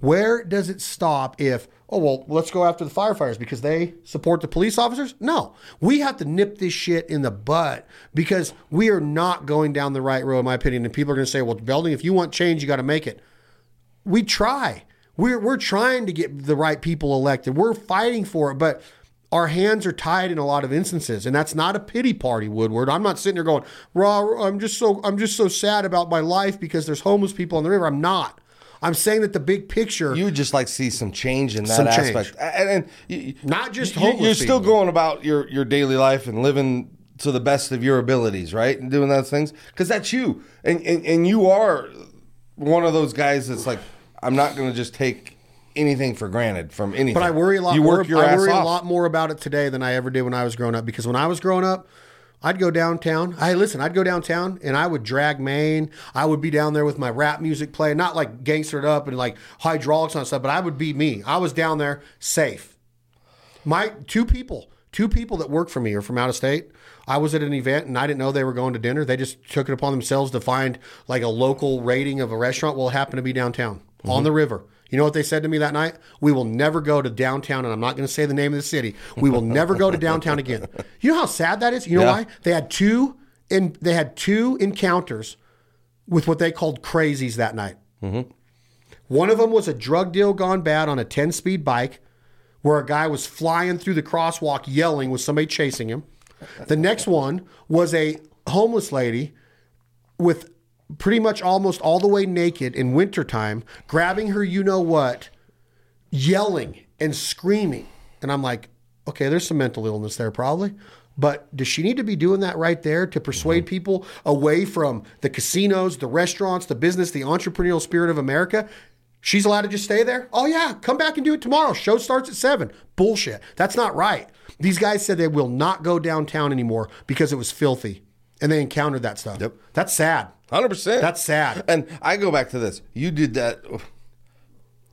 Where does it stop if, oh, well, let's go after the firefighters because they support the police officers? No. We have to nip this shit in the butt because we are not going down the right road, in my opinion. And people are going to say, well, Belding, if you want change, you got to make it. We try. We're, we're trying to get the right people elected. We're fighting for it, but our hands are tied in a lot of instances, and that's not a pity party, Woodward. I'm not sitting there going, "Raw, I'm just so I'm just so sad about my life because there's homeless people on the river." I'm not. I'm saying that the big picture. You would just like to see some change in that Some change. aspect, and, and you, Not just homeless You're still people. going about your your daily life and living to the best of your abilities, right? And doing those things because that's you, and, and and you are one of those guys that's like, I'm not going to just take anything for granted from anything. But I worry a lot You more. work your I ass worry off. a lot more about it today than I ever did when I was growing up. Because when I was growing up, I'd go downtown. I listen. I'd go downtown and I would drag Main. I would be down there with my rap music playing, not like gangstered up and like hydraulics and stuff, but I would be me. I was down there safe. My two people, two people that work for me are from out of state. I was at an event and I didn't know they were going to dinner. They just took it upon themselves to find like a local rating of a restaurant. Well, it happened to be downtown on the river. You know what they said to me that night? We will never go to downtown, and I'm not going to say the name of the city. We will never go to downtown again. You know how sad that is. You know Yeah. why? They had two in they had two encounters with what they called crazies that night. Mm-hmm. One of them was a drug deal gone bad on a 10 speed bike where a guy was flying through the crosswalk yelling with somebody chasing him. The next one was a homeless lady with pretty much almost all the way naked in wintertime, grabbing her you know what, yelling and screaming. And I'm like, okay, there's some mental illness there probably. But does she need to be doing that right there to persuade mm-hmm. people away from the casinos, the restaurants, the business, the entrepreneurial spirit of America? She's allowed to just stay there? Oh, yeah, come back and do it tomorrow. Show starts at seven. Bullshit. That's not right. These guys said they will not go downtown anymore because it was filthy. And they encountered that stuff. Yep. That's sad. Hundred percent. That's sad. And I go back to this. You did that.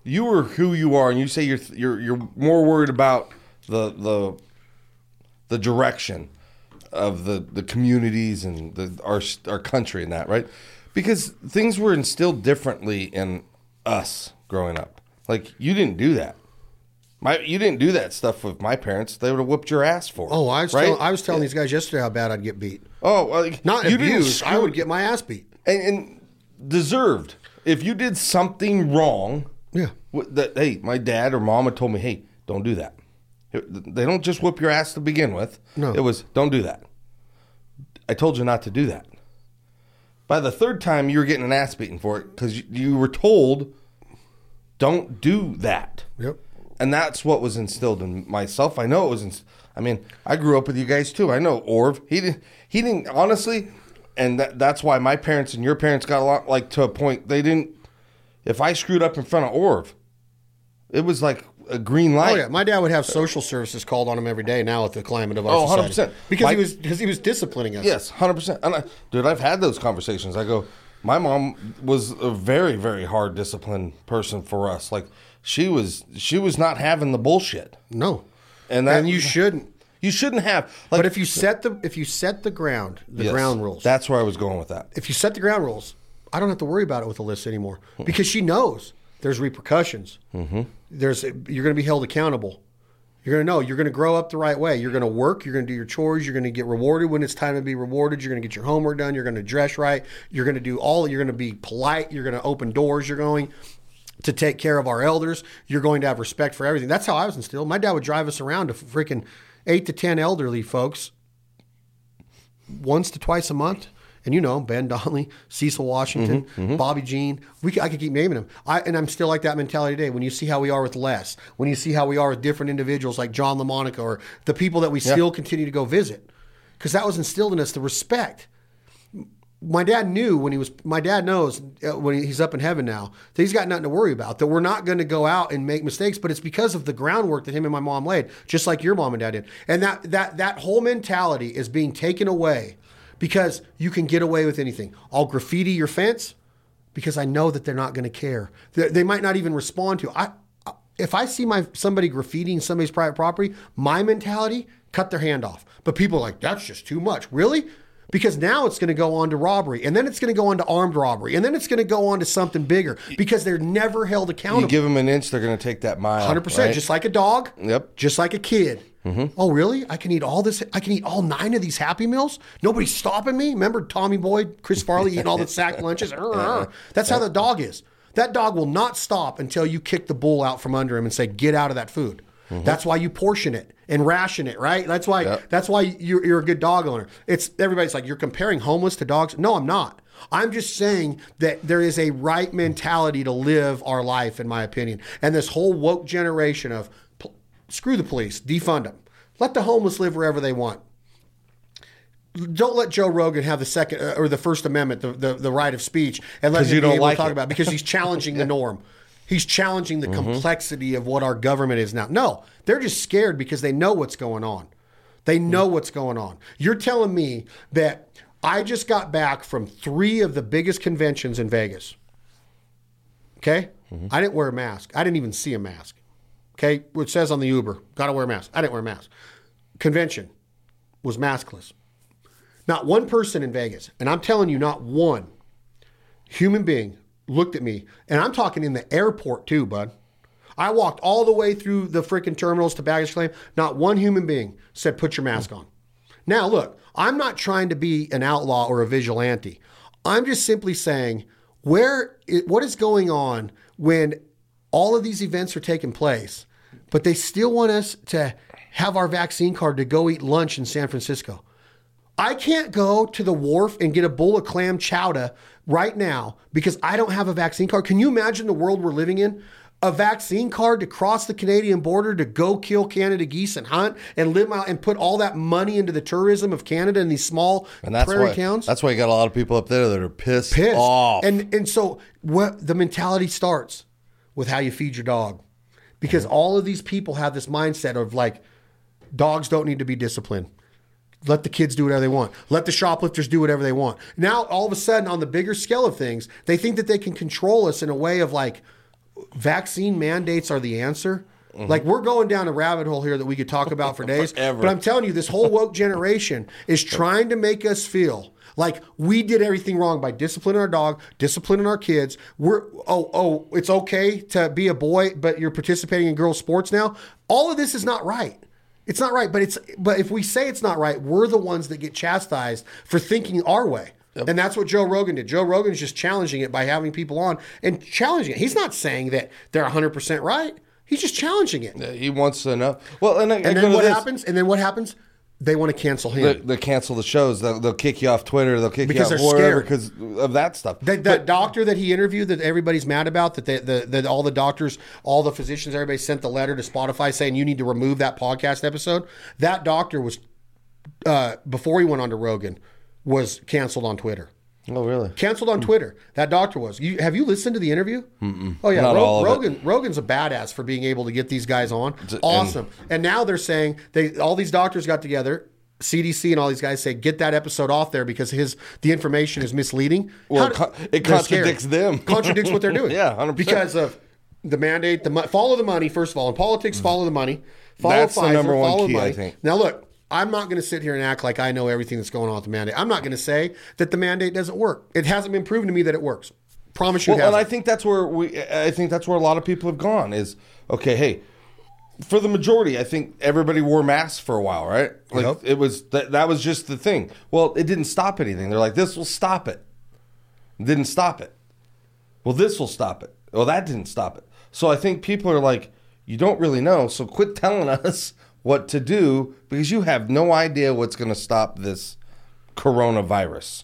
You were who you are, and you say you're you're you're more worried about the the the direction of the the communities and the our our country and that right because things were instilled differently in us growing up. Like you didn't do that. My you didn't do that stuff with my parents. They would have whooped your ass for. it, Oh, I was, right. tell, I was telling these guys yesterday how bad I'd get beat. oh, well, Not you. I would get my ass beat. and, and deserved. If you did something wrong, Yeah. that hey, my dad or mom had told me, hey, don't do that. They don't just whoop your ass to begin with. No. it was don't do that. I told you not to do that. By the third time, you were getting an ass beaten for it because you, you were told, don't do that. Yep. And that's what was instilled in myself. I know it was. Inst- I mean, I grew up with you guys too. I know Orv. He didn't. He didn't honestly, and that, that's why my parents and your parents got a lot Like to a point, they didn't. If I screwed up in front of Orv, it was like a green oh, light. Oh yeah, my dad would have social services called on him every day now with the climate of our Oh, society 100%. because My- he was because he was disciplining us. Yes, hundred percent. And I, dude, I've had those conversations. I go, my mom was a very, very hard disciplined person for us. Like she was, she was not having the bullshit, No, and that and you shouldn't. you shouldn't have. Like, But if you set the if you set the ground, the Yes, ground rules. That's where I was going with that. if you set the ground rules, I don't have to worry about it with Alyssa anymore because she knows there's repercussions. Mm-hmm. There's you're going to be held accountable. You're going to know you're going to grow up the right way. You're going to work. You're going to do your chores. You're going to get rewarded when it's time to be rewarded. You're going to get your homework done. You're going to dress right. You're going to do all. You're going to be polite. You're going to open doors. You're going to take care of our elders. You're going to have respect for everything. That's how I was instilled. My dad would drive us around to freaking eight to ten elderly folks once to twice a month and you know Ben Donnelly, Cecil Washington, Mm-hmm, Bobby Jean. We I could keep naming them. I and I'm still like that mentality today. When you see how we are with Les, when you see how we are with different individuals like John LaMonica or the people that we still continue to go visit, because that was instilled in us the respect my dad knew when he was my dad knows uh, when he's up in heaven now that he's got nothing to worry about that we're not going to go out and make mistakes but it's because of the groundwork that him and my mom laid just like your mom and dad did. And that that that whole mentality is being taken away because you can get away with anything. I'll graffiti your fence because i know that they're not going to care. They, they might not even respond to i if i see my somebody graffitiing somebody's private property my mentality cut their hand off. But people are like that's just too much. Really because now it's going to go on to robbery and then it's going to go on to armed robbery and then it's going to go on to something bigger because they're never held accountable. You give them an inch, they're going to take that mile. 100%, right? just like a dog. Yep. Just like a kid. Mm-hmm. Oh, really? I can eat all this. I can eat all nine of these Happy Meals. Nobody's stopping me. Remember Tommy Boy, Chris Farley eating all the sack lunches? That's how the dog is. That dog will not stop until you kick the bull out from under him and say, "Get out of that food." That's why you portion it and ration it, right? That's why. Yep. That's why you're, you're a good dog owner. It's everybody's like you're comparing homeless to dogs. No, I'm not. I'm just saying that there is a right mentality to live our life, in my opinion. And this whole woke generation of screw the police, defund them, let the homeless live wherever they want. Don't let Joe Rogan have the second uh, or the First Amendment, the, the, the right of speech, and let him you be able like to talk it. about it because he's challenging the norm. He's challenging the mm-hmm. complexity of what our government is now. No, they're just scared because they know what's going on. They mm. know what's going on. You're telling me that I just got back from three of the biggest conventions in Vegas. Okay? Mm-hmm. I didn't wear a mask. I didn't even see a mask. Okay? It says on the Uber, got to wear a mask. I didn't wear a mask. Convention was maskless. Not one person in Vegas, and I'm telling you, not one human being looked at me, and I'm talking in the airport too, bud. I walked all the way through the freaking terminals to baggage claim. Not one human being said, put your mask on. Now, look, I'm not trying to be an outlaw or a vigilante. I'm just simply saying, where, what is going on when all of these events are taking place, but they still want us to have our vaccine card to go eat lunch in San Francisco? I can't go to the wharf and get a bowl of clam chowder right now because I don't have a vaccine card. Can you imagine the world we're living in? A vaccine card to cross the Canadian border to go kill Canada geese and hunt and live out and put all that money into the tourism of Canada and these small and that's prairie why, towns. That's why you got a lot of people up there that are pissed, pissed. off. And and so what the mentality starts with how you feed your dog. Because mm-hmm. all of these people have this mindset of like dogs don't need to be disciplined. Let the kids do whatever they want. Let the shoplifters do whatever they want. Now all of a sudden on the bigger scale of things, they think that they can control us in a way of like vaccine mandates are the answer. Mm-hmm. Like we're going down a rabbit hole here that we could talk about for days. But I'm telling you, this whole woke generation is trying to make us feel like we did everything wrong by disciplining our dog, disciplining our kids. We're oh oh, it's okay to be a boy, but you're participating in girls' sports now. All of this is not right. It's not right. But it's but if we say it's not right, we're the ones that get chastised for thinking our way. And that's what Joe Rogan did. Joe Rogan's just challenging it by having people on and challenging it. He's not saying that they're 100% right. He's just challenging it. he wants to know. Well, and, I, And then what this. happens? And then what happens? They want to cancel him. They, they cancel the shows. They'll, they'll kick you off Twitter. They'll kick Because you off wherever because of that stuff. That, that doctor that he interviewed that everybody's mad about that they, the, that all the doctors, all the physicians, everybody sent the letter to Spotify saying you need to remove that podcast episode. That doctor was uh, before he went on to Rogan was canceled on Twitter. Oh, really? Canceled on Twitter. That doctor was. You have you listened to the interview? Mm-mm. Oh yeah, Not Ro- all of it. Rogan. Rogan's a badass for being able to get these guys on. Awesome. And, now they're saying they all these doctors got together. CDC and all these guys say get that episode off there because his the information is misleading. Well, it do- it scared. contradicts them. Contradicts what they're doing. Yeah, 100%. Because of the mandate, the mo- follow the money. First of all, in politics, follow the money. Follow Mm. That's the number one key, I think. Now look, I'm not going to sit here and act like I know everything that's going on with the mandate. I'm not going to say that the mandate doesn't work. It hasn't been proven to me that it works. Promise you, Well, and. I think that's where we. I think that's where a lot of people have gone. Is okay. Hey, for the majority, I think everybody wore masks for a while, right? Like Yep. it was that. That was just the thing. Well, it didn't stop anything. They're like, this will stop it. It didn't stop it. Well, this will stop it. Well, that didn't stop it. So I think people are like, you don't really know. So quit telling us what to do because you have no idea what's going to stop this coronavirus.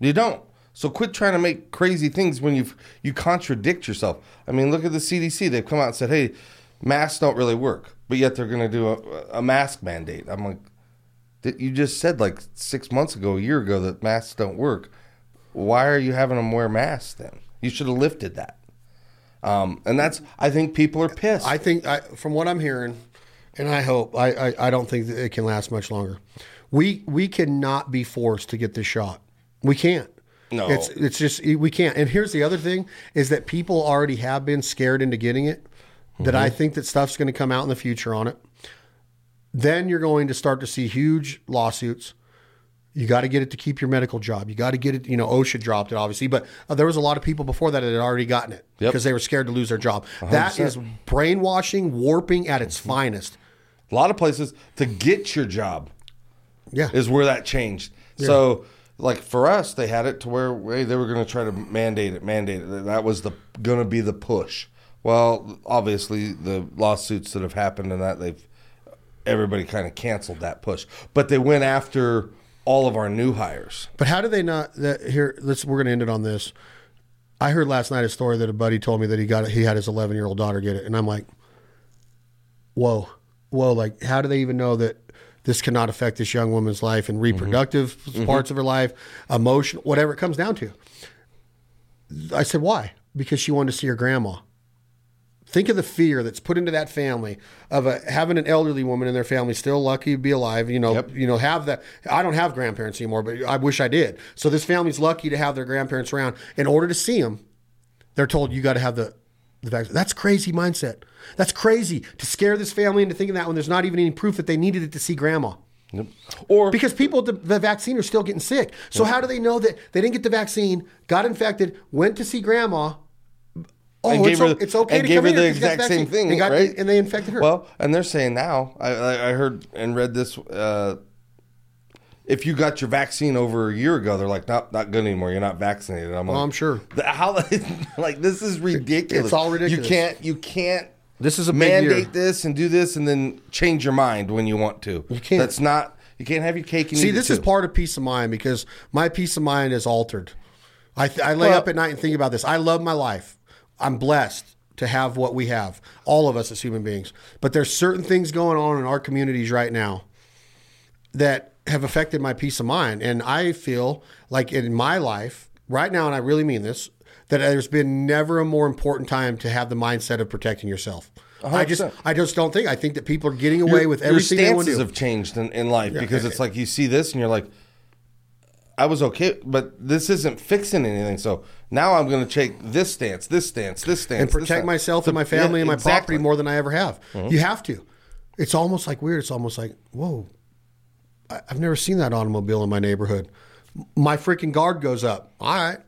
You don't. So quit trying to make crazy things when you you contradict yourself. I mean, look at the CDC. They've come out and said, "Hey, masks don't really work," but yet they're going to do a, a mask mandate. I'm like, "That you just said like six months ago, a year ago, that masks don't work. Why are you having them wear masks then? You should have lifted that." Um, and that's I think people are pissed. I think, I, from what I'm hearing, and I hope, I, I, I don't think that it can last much longer. We we cannot be forced to get this shot. We can't. No. it's it's just we can't. And here's the other thing: is that people already have been scared into getting it. That I think that stuff's going to come out in the future on it. Then you're going to start to see huge lawsuits. You got to get it to keep your medical job. You got to get it. You know, OSHA dropped it, obviously, but uh, there was a lot of people before that that had already gotten it Yep. because they were scared to lose their job. That is brainwashing, warping at its finest. A lot of places to get your job Yeah, is where that changed. So, like for us, they had it to where hey, they were going to try to mandate it, mandate it. That was the going to be the push. Well, obviously, the lawsuits that have happened and that they've everybody kind of canceled that push, but they went after all of our new hires. but how do they not? That, here, let's. We're going to end it on this. I heard last night a story that a buddy told me that he got it. He had his 11 year old daughter get it, and I'm like, whoa, whoa! Like, how do they even know that? This cannot affect this young woman's life and reproductive mm-hmm. parts of her life, emotion, whatever it comes down to. I said, why? Because she wanted to see her grandma. Think of the fear that's put into that family of a, having an elderly woman in their family still lucky to be alive. You know, Yep. you know, have that. I don't have grandparents anymore, but I wish I did. So this family's lucky to have their grandparents around. In order to see them, they're told you got to have the the vaccine. That's crazy mindset. That's crazy to scare this family into thinking that when there's not even any proof that they needed it to see grandma. Or Because people at the, the vaccine are still getting sick. So how do they know that they didn't get the vaccine, got infected, went to see grandma? Oh, and it's, gave her, o- it's okay and to gave her the here 'cause you got exact same thing, and got- right? And they infected her. Well, and they're saying now, I, I I heard and read this. Uh, if you got your vaccine over a year ago, they're like, not not good anymore. You're not vaccinated. I'm like, Oh, I'm sure. The- How like this is ridiculous. It's all ridiculous. You can't you can't. This is a big mandate this and do this and then change your mind when you want to. You can't. That's not. You can't have your cake and See, eat it this is part of peace of mind because my peace of mind is altered. I, th- I lay Well- up at night and think about this. I love my life. I'm blessed to have what we have, all of us as human beings. But there's certain things going on in our communities right now that have affected my peace of mind. And I feel like in my life right now, and I really mean this, that there's been never a more important time to have the mindset of protecting yourself. I just, 100%. I just don't think. I think that people are getting away Your- with everything Your stances have changed in, in life because it's like you see this and you're like, I was okay, but this isn't fixing anything. So now I'm going to take this stance, this stance, this stance, and protect stance. myself So- and my family yeah, and my exactly. Mm-hmm. property more than I ever have. You have to. It's almost like weird. It's almost like, whoa, I- I've never seen that automobile in my neighborhood. My freaking guard goes up. All right.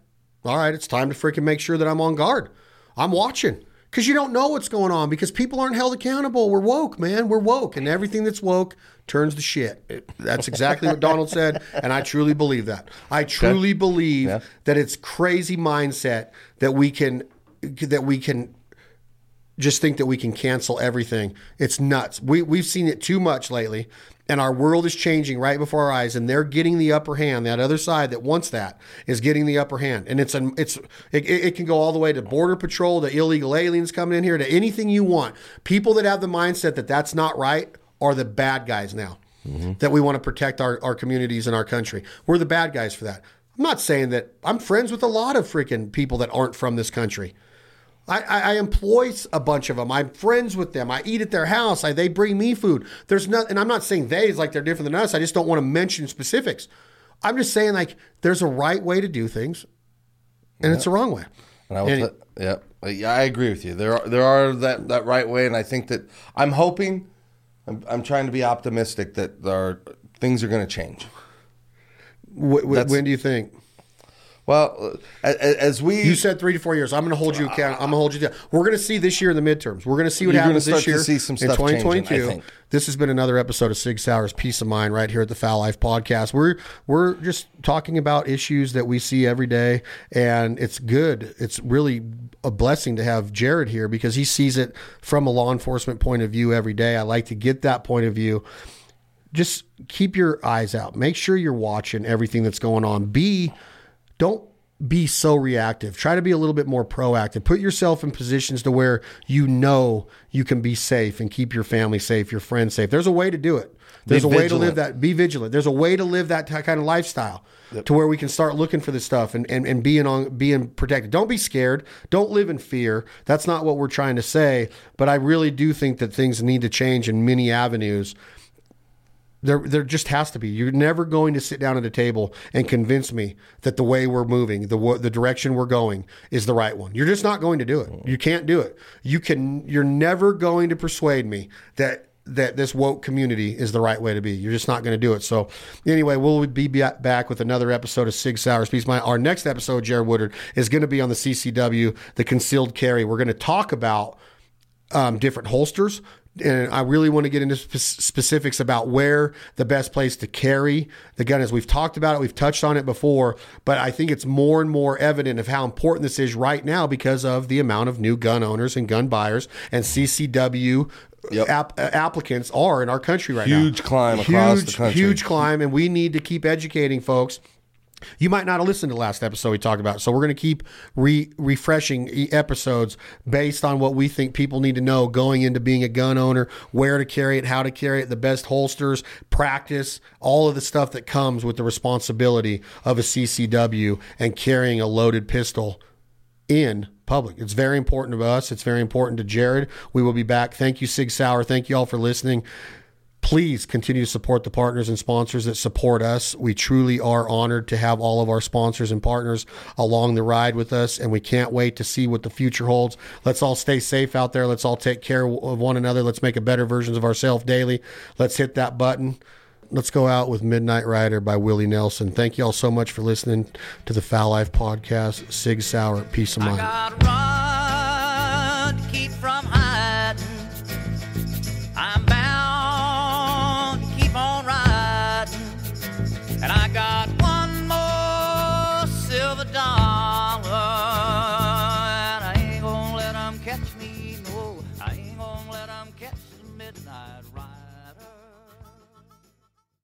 All right. It's time to freaking make sure that I'm on guard. I'm watching because you don't know what's going on because people aren't held accountable. We're woke, man. We're woke. And everything that's woke turns to shit. It- that's exactly what Donald said. And I truly believe that. I truly believe Yeah. that it's crazy mindset that we can that we can just think that we can cancel everything. It's nuts. We we've seen it too much lately, and our world is changing right before our eyes, and they're getting the upper hand. That other side that wants that is getting the upper hand, and it's an it's it, it can go all the way to border patrol, to illegal aliens coming in here, to anything you want. People that have the mindset that that's not right are the bad guys now. Mm-hmm. That we want to protect our, our communities and our country. We're the bad guys for that. I'm not saying that I'm friends with a lot of freaking people that aren't from this country. I, I, I employ a bunch of them. I'm friends with them. I eat at their house. I, they bring me food. There's not, and I'm not saying they is like they're different than us. I just don't want to mention specifics. I'm just saying like there's a right way to do things, and it's a wrong way. And I will And- put- yeah, yeah, I agree with you. There are there are that that right way, and I think that I'm hoping, I'm, I'm trying to be optimistic that there are, things are going to change. Wh- wh- when do you think? Well, as, we You said three to four years. I'm going to hold you account. I'm going to hold you down. We're going to see this year in the midterms. We're going to see what You're happens this year see some in stuff changing, I 2022. think. This has been another episode of Sig Sauer's Piece of Mind right here at the Fowl Life Podcast. We're we're just talking about issues that we see every day, and it's good. It's really a blessing to have Jared here because he sees it from a law enforcement point of view every day. I like to get that point of view just keep your eyes out. Make sure you're watching everything that's going on. Be don't be so reactive. Try to be a little bit more proactive. Put yourself in positions to where you know you can be safe and keep your family safe, your friends safe. There's a way to do it. There's a way to live that. Be vigilant. There's a way to live that kind of lifestyle to where we can start looking for this stuff and, and, and being on being protected. Don't be scared. Don't live in fear. That's not what we're trying to say. But I really do think that things need to change in many avenues. There, there just has to be. You're never going to sit down at a table and convince me that the way we're moving, the the direction we're going, is the right one. You're just not going to do it. You can't do it. You can. You're never going to persuade me that that this woke community is the right way to be. You're just not going to do it. So, anyway, we'll be back with another episode of Sig Sauer's Peace. My our next episode, Jared Woodard, is going to be on the CCW, the concealed carry. We're going to talk about um, different holsters. And I really want to get into spe- specifics about where the best place to carry the gun is. We've talked about it, we've touched on it before, but I think it's more and more evident of how important this is right now because of the amount of new gun owners and gun buyers and CCW Yep. app- uh, applicants are in our country right now. Huge climb across huge, the country. Huge climb, and we need to keep educating folks. You might not have listened to the last episode we talked about, so we're going to keep re- refreshing episodes based on what we think people need to know going into being a gun owner, where to carry it, how to carry it, the best holsters, practice, all of the stuff that comes with the responsibility of a CCW and carrying a loaded pistol in public. It's very important to us. It's very important to Jared. We will be back. Thank you, Sig Sauer. Thank you all for listening. Please continue to support the partners and sponsors that support us. We truly are honored to have all of our sponsors and partners along the ride with us, and we can't wait to see what the future holds. Let's all stay safe out there. Let's all take care of one another. Let's make a better versions of ourselves daily. Let's hit that button. Let's go out with Midnight Rider by Willie Nelson. Thank you all so much for listening to the Fowl Life Podcast. Sig Sauer, peace of mind.